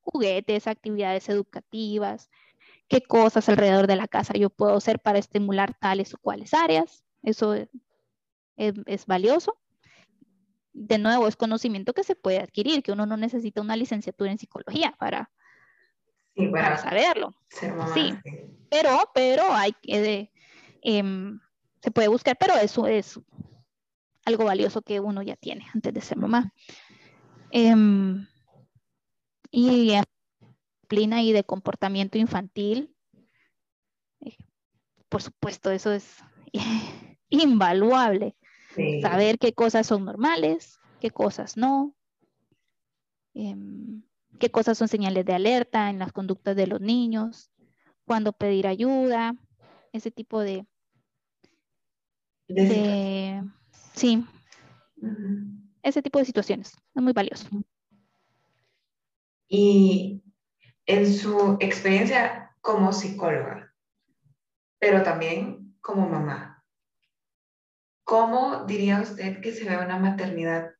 S2: juguetes, actividades educativas, qué cosas alrededor de la casa yo puedo hacer para estimular tales o cuales áreas. Eso es, valioso. De nuevo, es conocimiento que se puede adquirir, que uno no necesita una licenciatura en psicología para, para saberlo. Sí, pero, pero hay que, em, se puede buscar, pero eso es algo valioso que uno ya tiene antes de ser mamá. Em, y disciplina y de comportamiento infantil, eh, por supuesto, eso es invaluable. Saber qué cosas son normales, qué cosas no, em, qué cosas son señales de alerta en las conductas de los niños, cuándo pedir ayuda, ese tipo de... sí, ese tipo de situaciones. Es muy valioso.
S1: Y en su experiencia como psicóloga, pero también como mamá, ¿Cómo diría usted que se ve una maternidad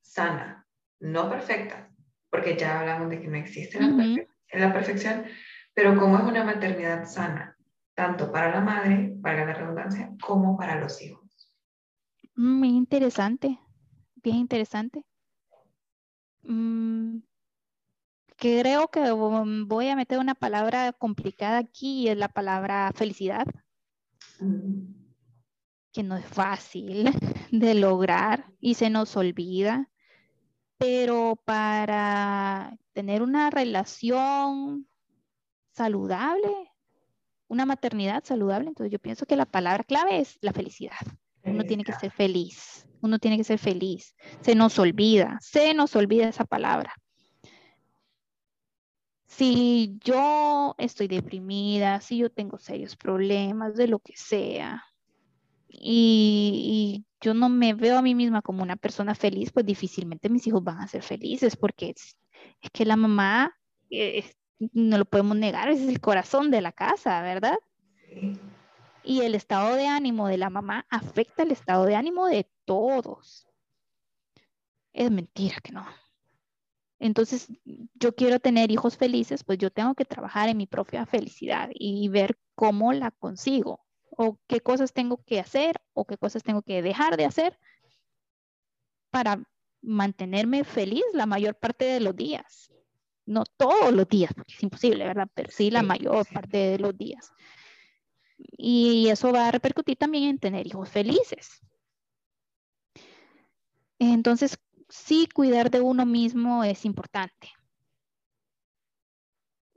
S1: sana? No perfecta, porque ya hablamos de que no existe la, perfección, pero ¿cómo es una maternidad sana? Tanto para la madre, valga la redundancia, como para los hijos.
S2: Muy interesante. bien interesante. Mm, creo que voy a meter una palabra complicada aquí y es la palabra felicidad,
S1: Mm.
S2: que no es fácil de lograr y se nos olvida. Pero para tener una relación saludable, una maternidad saludable, entonces yo pienso que la palabra clave es la felicidad. Uno tiene que ser feliz, uno tiene que ser feliz. Se nos olvida, se nos olvida esa palabra. Si yo estoy deprimida, si yo tengo serios problemas de lo que sea, y, y yo no me veo a mí misma como una persona feliz, pues difícilmente mis hijos van a ser felices, porque es, es que la mamá, eh, no lo podemos negar, es el corazón de la casa, ¿verdad? Y el estado de ánimo de la mamá afecta el estado de ánimo de todos. Es mentira que no. Entonces, yo quiero tener hijos felices, pues yo tengo que trabajar en mi propia felicidad y ver cómo la consigo o qué cosas tengo que hacer o qué cosas tengo que dejar de hacer para mantenerme feliz la mayor parte de los días. No todos los días, porque es imposible, ¿verdad? Pero sí la mayor parte de los días. Y eso va a repercutir también en tener hijos felices. Entonces, sí, cuidar de uno mismo es importante.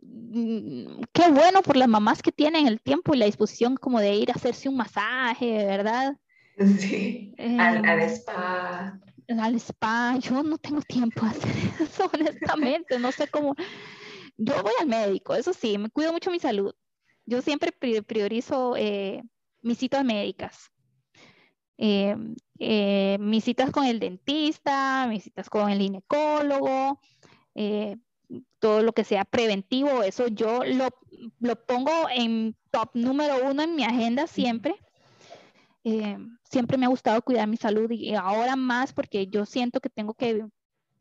S2: Mm, Qué bueno por las mamás que tienen el tiempo y la disposición como de ir a hacerse un masaje, ¿verdad?
S1: Sí. Al, al
S2: Em,
S1: spa.
S2: al spa, yo no tengo tiempo a hacer eso, honestamente, no sé cómo. Yo voy al médico, eso sí, me cuido mucho mi salud. Yo siempre pri- priorizo eh, mis citas médicas. Eh, eh, mis citas con el dentista, mis citas con el ginecólogo, eh, todo lo que sea preventivo, eso yo lo, lo pongo en top número uno en mi agenda siempre. Eh, siempre me ha gustado cuidar mi salud y ahora más porque yo siento que tengo que,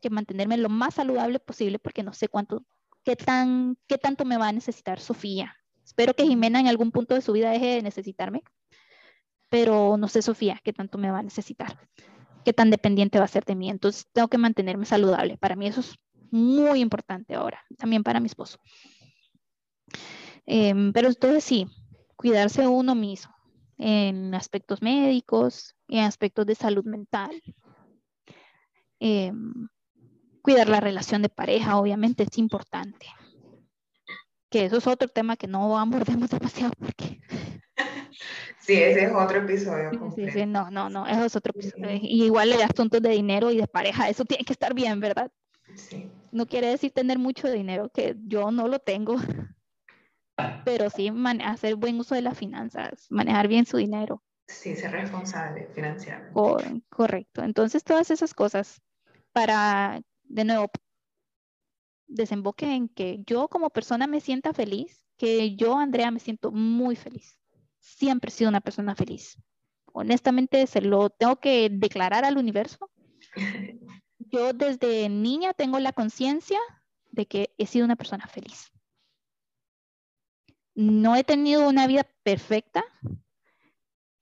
S2: que mantenerme lo más saludable posible porque no sé cuánto, qué, tan, qué tanto me va a necesitar Sofía. Espero que Jimena en algún punto de su vida deje de necesitarme, pero no sé Sofía qué tanto me va a necesitar, qué tan dependiente va a ser de mí. Entonces tengo que mantenerme saludable. Para mí eso es muy importante ahora, también para mi esposo. Em, pero entonces sí, cuidarse uno mismo en aspectos médicos, en aspectos de salud mental. Em, cuidar la relación de pareja, obviamente, es importante. Que eso es otro tema que no abordemos demasiado porque
S1: Sí, ese es otro episodio
S2: sí, sí, no, no, no, eso es otro episodio. Y igual el asunto de dinero y de pareja, eso tiene que estar bien, ¿verdad?
S1: Sí.
S2: No quiere decir tener mucho dinero, que yo no lo tengo, pero sí hacer buen uso de las finanzas, manejar bien su dinero.
S1: Sí, ser responsable financieramente.
S2: Cor- correcto. Entonces, todas esas cosas para, de nuevo, desemboque en que yo como persona me sienta feliz, que yo, Andrea, me siento muy feliz. Siempre he sido una persona feliz. Honestamente, se lo tengo que declarar al universo. Yo desde niña tengo la conciencia de que he sido una persona feliz. No he tenido una vida perfecta,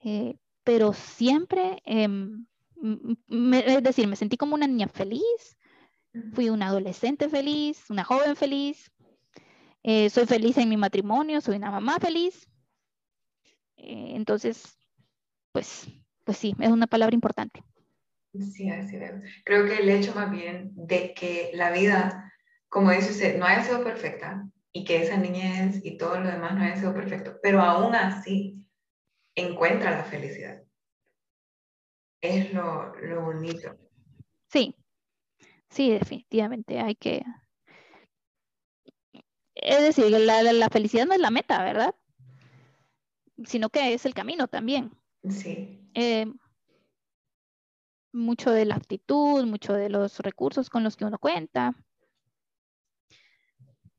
S2: eh, pero siempre, em, m- me- es decir, me sentí como una niña feliz, fui una adolescente feliz, una joven feliz, eh, soy feliz en mi matrimonio, soy una mamá feliz. Eh, entonces, pues, pues sí, es una palabra importante.
S1: Sí, así veo. Creo que el hecho más bien de que la vida, como dice usted, no haya sido perfecta y que esa niñez y todo lo demás no haya sido perfecto, pero aún así encuentra la felicidad. Es lo, lo bonito.
S2: Sí, sí, definitivamente hay que... Es decir, la, la- la felicidad no es la meta, ¿verdad? Sino que es el camino también.
S1: Sí,
S2: Eh, mucho de la actitud, mucho de los recursos con los que uno cuenta.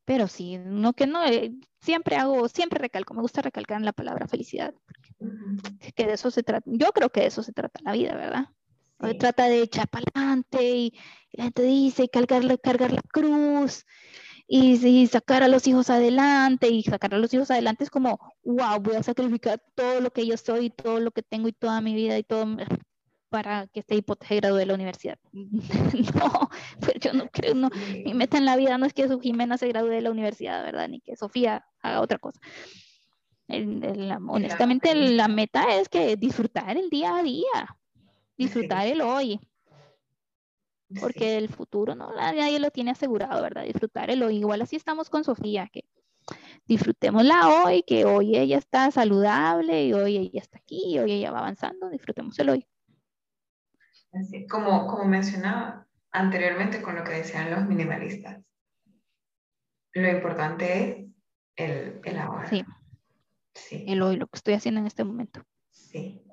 S2: Pero sí, no que no, eh, siempre hago, siempre recalco, me gusta recalcar en la palabra felicidad, que de eso se trata, yo creo que de eso se trata la vida, ¿verdad? Se
S1: sí,
S2: trata de echar para adelante y, y la gente dice cargar, la- cargar la cruz y, y sacar a los hijos adelante y sacar a los hijos adelante es como, wow, voy a sacrificar todo lo que yo soy, todo lo que tengo y toda mi vida y todo. Mi-". para que este hipoteca se gradúe de la universidad. no, pues yo no creo, no, mi meta en la vida no es que su Jimena se gradúe de la universidad, ¿verdad? Ni que Sofía haga otra cosa. honestamente, la meta es que disfrutar el día a día, disfrutar el hoy, porque el futuro no nadie lo tiene asegurado, ¿verdad? Disfrutar el hoy. Igual así estamos con Sofía, que disfrutémosla hoy, que hoy ella está saludable y hoy ella está aquí, y hoy ella va avanzando, disfrutemos el hoy.
S1: Así, como, como mencionaba anteriormente con lo que decían los minimalistas, lo importante es el, el ahora.
S2: Sí. sí. El hoy, lo que estoy haciendo en este momento.
S1: Sí.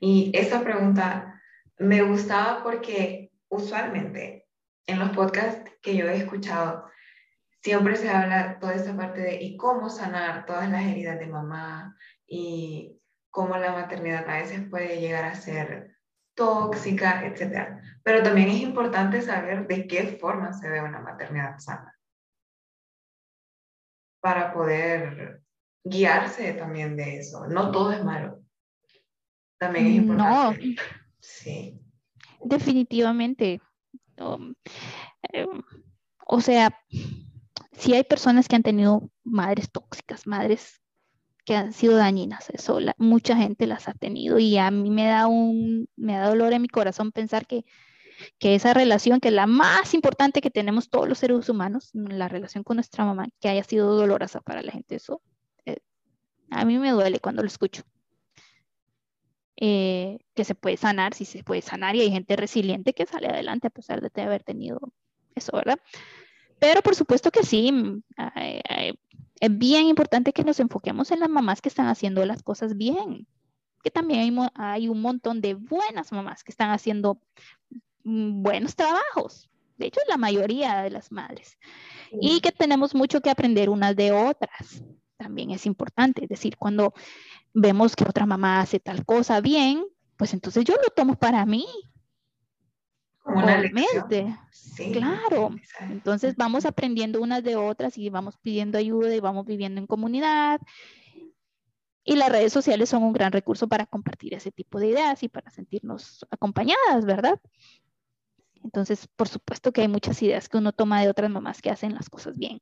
S1: Y esa pregunta me gustaba porque usualmente en los podcasts que yo he escuchado, siempre se habla toda esta parte de y cómo sanar todas las heridas de mamá y cómo la maternidad a veces puede llegar a ser tóxica, etc. Pero también es importante saber de qué forma se ve una maternidad sana para poder guiarse también de eso. No todo es malo. También es importante. No. Sí
S2: definitivamente. Um, em, o sea, si hay personas que han tenido madres tóxicas, madres que han sido dañinas, eso mucha gente las ha tenido y a mí me da un, me da dolor en mi corazón pensar que, que esa relación, que es la más importante que tenemos todos los seres humanos, la relación con nuestra mamá, que haya sido dolorosa para la gente, eso eh, a mí me duele cuando lo escucho. Eh, que se puede sanar, si se puede sanar y hay gente resiliente que sale adelante a pesar de haber tenido eso, ¿verdad? Pero por supuesto que sí, mm, es bien importante que nos enfoquemos en las mamás que están haciendo las cosas bien, que también hay, hay un montón de buenas mamás que están haciendo mm, buenos trabajos, de hecho la mayoría de las madres, y que tenemos mucho que aprender unas de otras también es importante. Es decir, cuando vemos que otra mamá hace tal cosa bien, pues entonces yo lo tomo para mí. Obviamente. claro. Entonces vamos aprendiendo unas de otras y vamos pidiendo ayuda y vamos viviendo en comunidad. Y las redes sociales son un gran recurso para compartir ese tipo de ideas y para sentirnos acompañadas, ¿verdad? Entonces, por supuesto que hay muchas ideas que uno toma de otras mamás que hacen las cosas bien.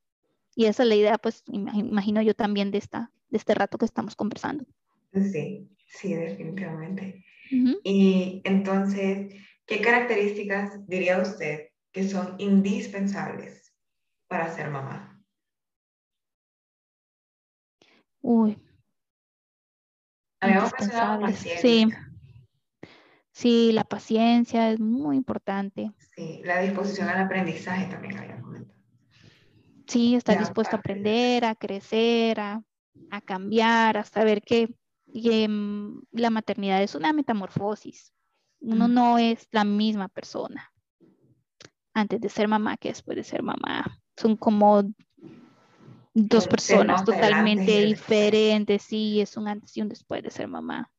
S2: Y esa es la idea, pues, imagino yo también de, esta, de este rato que estamos conversando.
S1: Sí, sí, definitivamente. Y entonces, ¿qué características diría usted que son indispensables para ser mamá?
S2: Uy. Sí. Sí, la paciencia es muy importante.
S1: Sí, la disposición al aprendizaje también había
S2: Sí, estar dispuesto a aprender, a crecer, a, cambiar, a saber que em, la maternidad es una metamorfosis. Uno no es la misma persona antes de ser mamá que después de ser mamá. Son como dos personas totalmente diferentes. Sí, es un antes y un después de ser mamá.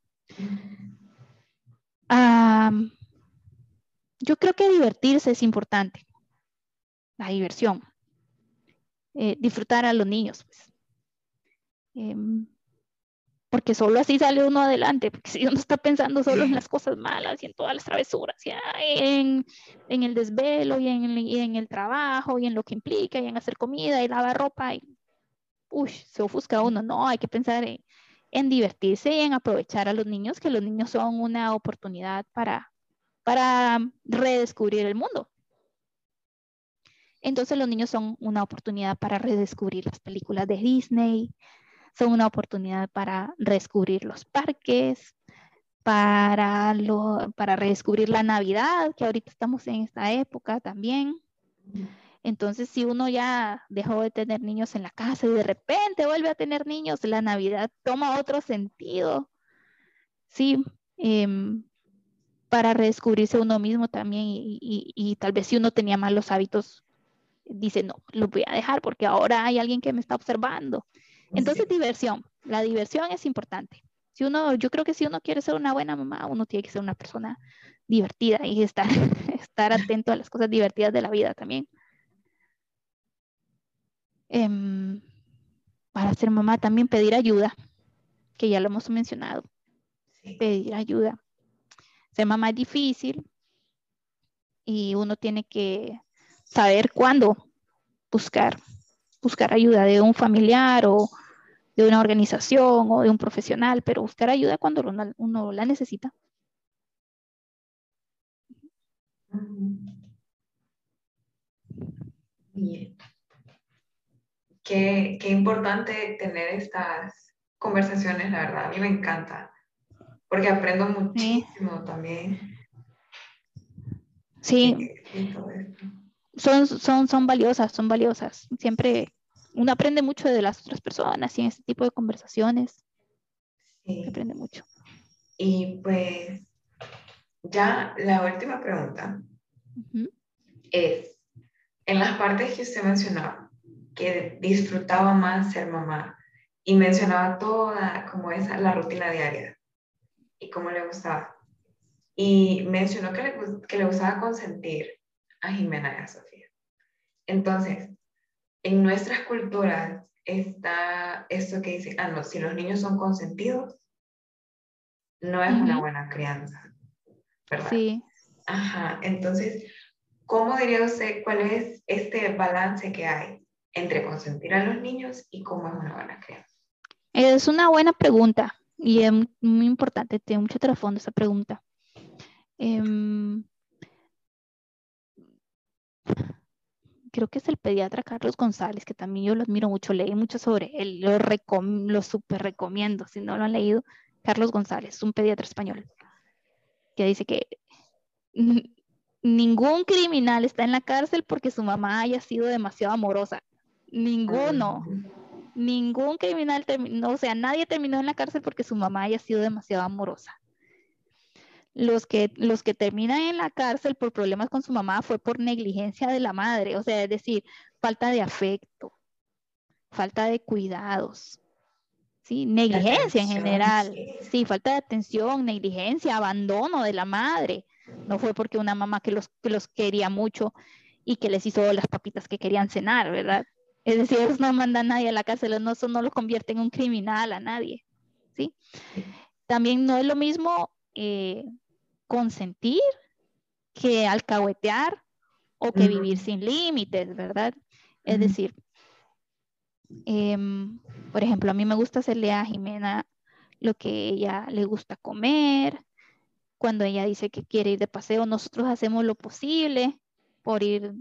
S2: yo creo que divertirse es importante. La diversión. Eh, disfrutar a los niños. Pues. Em, porque solo así sale uno adelante, porque si uno está pensando solo en las cosas malas y en todas las travesuras, y en, en, el desvelo y en, en, el trabajo y en lo que implica y en hacer comida y lavar ropa, y, uy, se ofusca uno, no, hay que pensar en, en divertirse y en aprovechar a los niños, que los niños son una oportunidad para, para redescubrir el mundo. Entonces los niños son una oportunidad para redescubrir las películas de Disney, son una oportunidad para redescubrir los parques, para, lo, para redescubrir la Navidad, que ahorita estamos en esta época también. Entonces, si uno ya dejó de tener niños en la casa y de repente vuelve a tener niños, la Navidad toma otro sentido. Sí, em, para redescubrirse uno mismo también y, y, tal vez si uno tenía malos hábitos dice, no, lo voy a dejar porque ahora hay alguien que me está observando. Entonces, diversión. La diversión es importante. Si uno, yo creo que si uno quiere ser una buena mamá, uno tiene que ser una persona divertida y estar, estar atento a las cosas divertidas de la vida también. Em, para ser mamá también pedir ayuda, que ya lo hemos mencionado. Pedir ayuda. ser mamá es difícil y uno tiene que saber cuándo buscar, buscar ayuda de un familiar o de una organización o de un profesional, pero buscar ayuda cuando uno, uno la necesita.
S1: Bien. Qué, qué, importante tener estas conversaciones, la verdad. A mí me encanta, porque aprendo muchísimo también.
S2: Sí. Son, son, son valiosas, son valiosas. Siempre uno aprende mucho de las otras personas y en este tipo de conversaciones. Sí. aprende mucho.
S1: Y pues ya la última pregunta es, en las partes que usted mencionaba, que disfrutaba más ser mamá y mencionaba toda como esa, la rutina diaria y cómo le gustaba. Y mencionó que le, que le gustaba consentir a Jimena y a Sofía. Entonces, en nuestras culturas está esto que dice, ah, no, si los niños son consentidos, no es una buena crianza, ¿verdad?
S2: Sí.
S1: Ajá, entonces, ¿cómo diría usted cuál es este balance que hay entre consentir a los niños y cómo es una buena crianza?
S2: Es una buena pregunta y es muy importante, tiene mucho trasfondo esa pregunta. Em, creo que es el pediatra Carlos González, que también yo lo admiro mucho, leí mucho sobre él, lo, lo súper recomiendo, si no lo han leído, Carlos González, un pediatra español, que dice que ningún criminal está en la cárcel porque su mamá haya sido demasiado amorosa. Ninguno. Ningún criminal terminó, o sea, nadie terminó en la cárcel porque su mamá haya sido demasiado amorosa los que, los que terminan en la cárcel por problemas con su mamá fue por negligencia de la madre, o sea, es decir, falta de afecto, falta de cuidados, ¿sí? negligencia en general, sí. falta de atención, negligencia, abandono de la madre. No fue porque una mamá que los, que los quería mucho y que les hizo las papitas que querían cenar, ¿verdad? Es decir, ellos no mandan a nadie a la cárcel, no, eso no lo convierte en un criminal a nadie, ¿sí? También no es lo mismo eh, consentir que alcahuetear o que vivir sin límites, ¿verdad? Es decir, em, por ejemplo, a mí me gusta hacerle a Jimena lo que ella le gusta comer. Cuando ella dice que quiere ir de paseo, nosotros hacemos lo posible por ir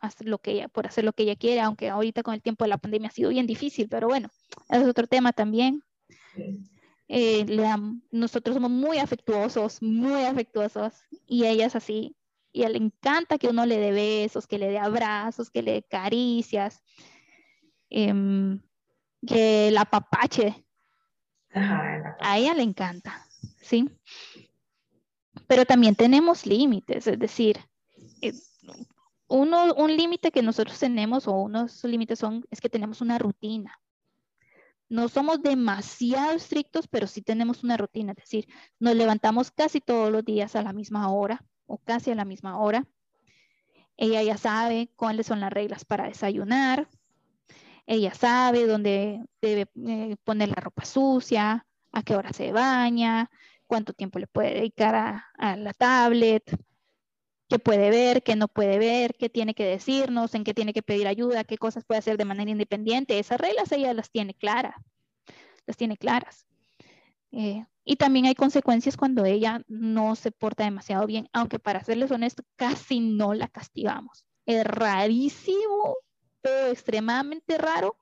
S2: hacer lo que ella, por hacer lo que ella quiere, aunque ahorita con el tiempo de la pandemia ha sido bien difícil, pero bueno, es otro tema también. Eh, nosotros somos muy afectuosos, muy afectuosos, y ella es así. Y a le encanta que uno le dé besos, que le dé abrazos, que le dé caricias, em, que la papache. a ella le encanta, ¿sí? Pero también tenemos límites, es decir, eh, uno, un límite que nosotros tenemos o unos límites son, es que tenemos una rutina no somos demasiado estrictos, pero sí tenemos una rutina, es decir, nos levantamos casi todos los días a la misma hora o casi a la misma hora. Ella ya sabe cuáles son las reglas para desayunar. Ella sabe dónde debe eh, poner la ropa sucia, a qué hora se baña, cuánto tiempo le puede dedicar a, a la tablet, qué puede ver, qué no puede ver, qué tiene que decirnos, en qué tiene que pedir ayuda, qué cosas puede hacer de manera independiente. Esas reglas ella las tiene claras, las tiene claras. Eh, y también hay consecuencias cuando ella no se porta demasiado bien, aunque para serles honesto, casi no la castigamos. Es rarísimo, pero extremadamente raro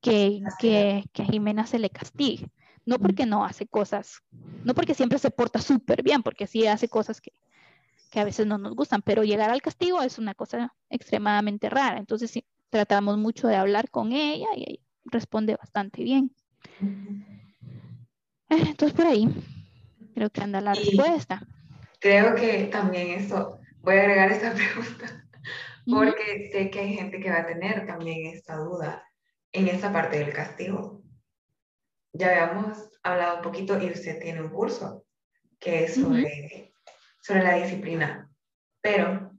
S2: que, que, que a Jimena se le castigue. No porque no hace cosas, no porque siempre se porta súper bien, porque sí hace cosas que, que a veces no nos gustan, pero llegar al castigo es una cosa extremadamente rara. Entonces sí, tratamos mucho de hablar con ella y ella responde bastante bien. Eh, entonces por ahí creo que anda la respuesta.
S1: Creo que también eso, voy a agregar esta pregunta, porque sé que hay gente que va a tener también esta duda en esta parte del castigo. Ya habíamos hablado un poquito y usted tiene un curso que es sobre sobre la disciplina. Pero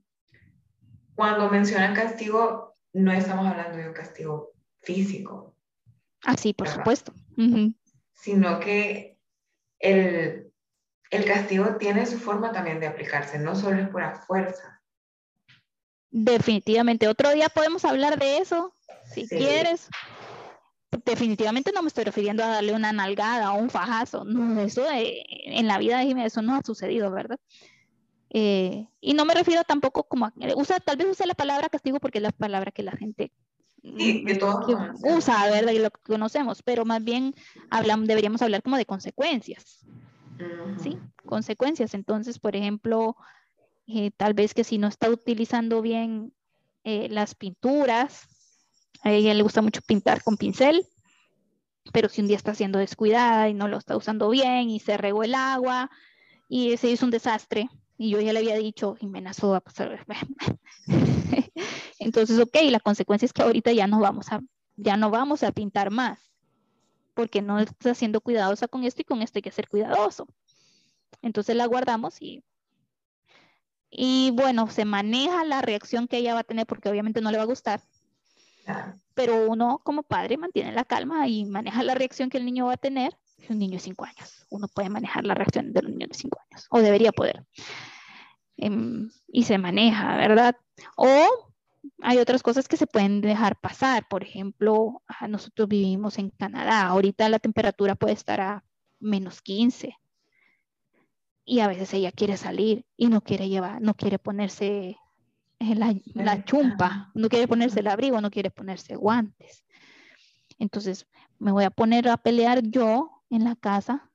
S1: cuando mencionan castigo, no estamos hablando de un castigo físico.
S2: Ah, sí, por supuesto.
S1: Sino que el el castigo tiene su forma también de aplicarse, no solo es pura fuerza.
S2: Definitivamente, otro día podemos hablar de eso, si quieres. Definitivamente no me estoy refiriendo a darle una nalgada o un fajazo. No, eso en la vida, de eso no ha sucedido, ¿verdad? Eh, y no me refiero tampoco como a, usa, tal vez use la palabra castigo porque es la palabra que la gente usa, ¿verdad? Y lo conocemos, pero más bien hablamos, deberíamos hablar como de consecuencias. ¿Sí? Consecuencias. Entonces, por ejemplo, eh, tal vez que si no está utilizando bien eh, las pinturas, a ella le gusta mucho pintar con pincel, pero si un día está siendo descuidada y no lo está usando bien y se regó el agua y se hizo un desastre, y yo ya le había dicho, y me a pasar. Entonces, ok, la consecuencia es que ahorita ya no vamos a, ya no vamos a pintar más, porque no está siendo cuidadosa con esto y con esto hay que ser cuidadoso. Entonces la guardamos y, y bueno, se maneja la reacción que ella va a tener porque obviamente no le va a gustar. Pero uno como padre mantiene la calma y maneja la reacción que el niño va a tener un niño de 5 años. Uno puede manejar la reacción de los niños de 5 años, o debería poder. Em, y se maneja, ¿verdad? O hay otras cosas que se pueden dejar pasar. Por ejemplo, nosotros vivimos en Canadá. Ahorita la temperatura puede estar a menos 15. Y a veces ella quiere salir y no quiere llevar, no quiere ponerse la, la chumpa, no quiere ponerse el abrigo, no quiere ponerse guantes. Entonces, me voy a poner a pelear yo en la casa,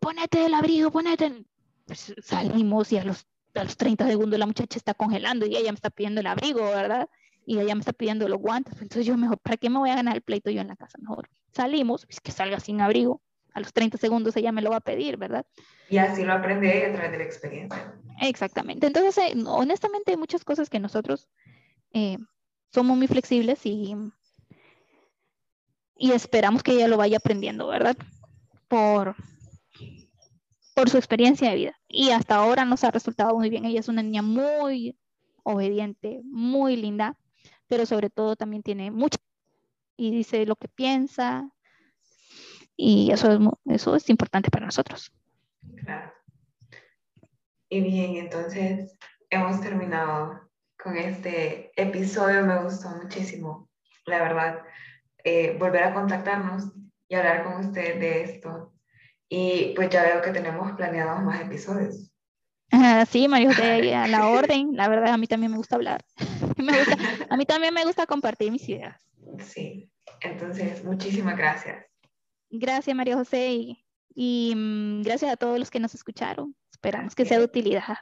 S2: ponete el abrigo, ponete. Pues salimos y a los, a los 30 segundos la muchacha está congelando y ella me está pidiendo el abrigo, ¿verdad? Y ella me está pidiendo los guantes. Entonces yo mejor, ¿para qué me voy a ganar el pleito yo en la casa? Mejor salimos, es que salga sin abrigo. A los 30 segundos ella me lo va a pedir, ¿verdad?
S1: Y así lo aprende ella a través de la experiencia.
S2: Exactamente. Entonces, eh, honestamente, hay muchas cosas que nosotros eh, somos muy flexibles y y esperamos que ella lo vaya aprendiendo, ¿verdad? Por, por su experiencia de vida. Y hasta ahora nos ha resultado muy bien. Ella es una niña muy obediente, muy linda, pero sobre todo también tiene mucha y dice lo que piensa y eso es, eso es importante para nosotros.
S1: Claro. Y bien, entonces hemos terminado con este episodio, me gustó muchísimo, la verdad. Eh, volver a contactarnos y hablar con usted de esto. Y pues ya veo que tenemos planeados más episodios.
S2: sí, Mario, a la orden. La verdad, a mí también me gusta hablar. a mí también me gusta compartir mis ideas.
S1: Sí, entonces, muchísimas gracias.
S2: Gracias, María José, y, y mm, gracias a todos los que nos escucharon. Esperamos que sea de utilidad.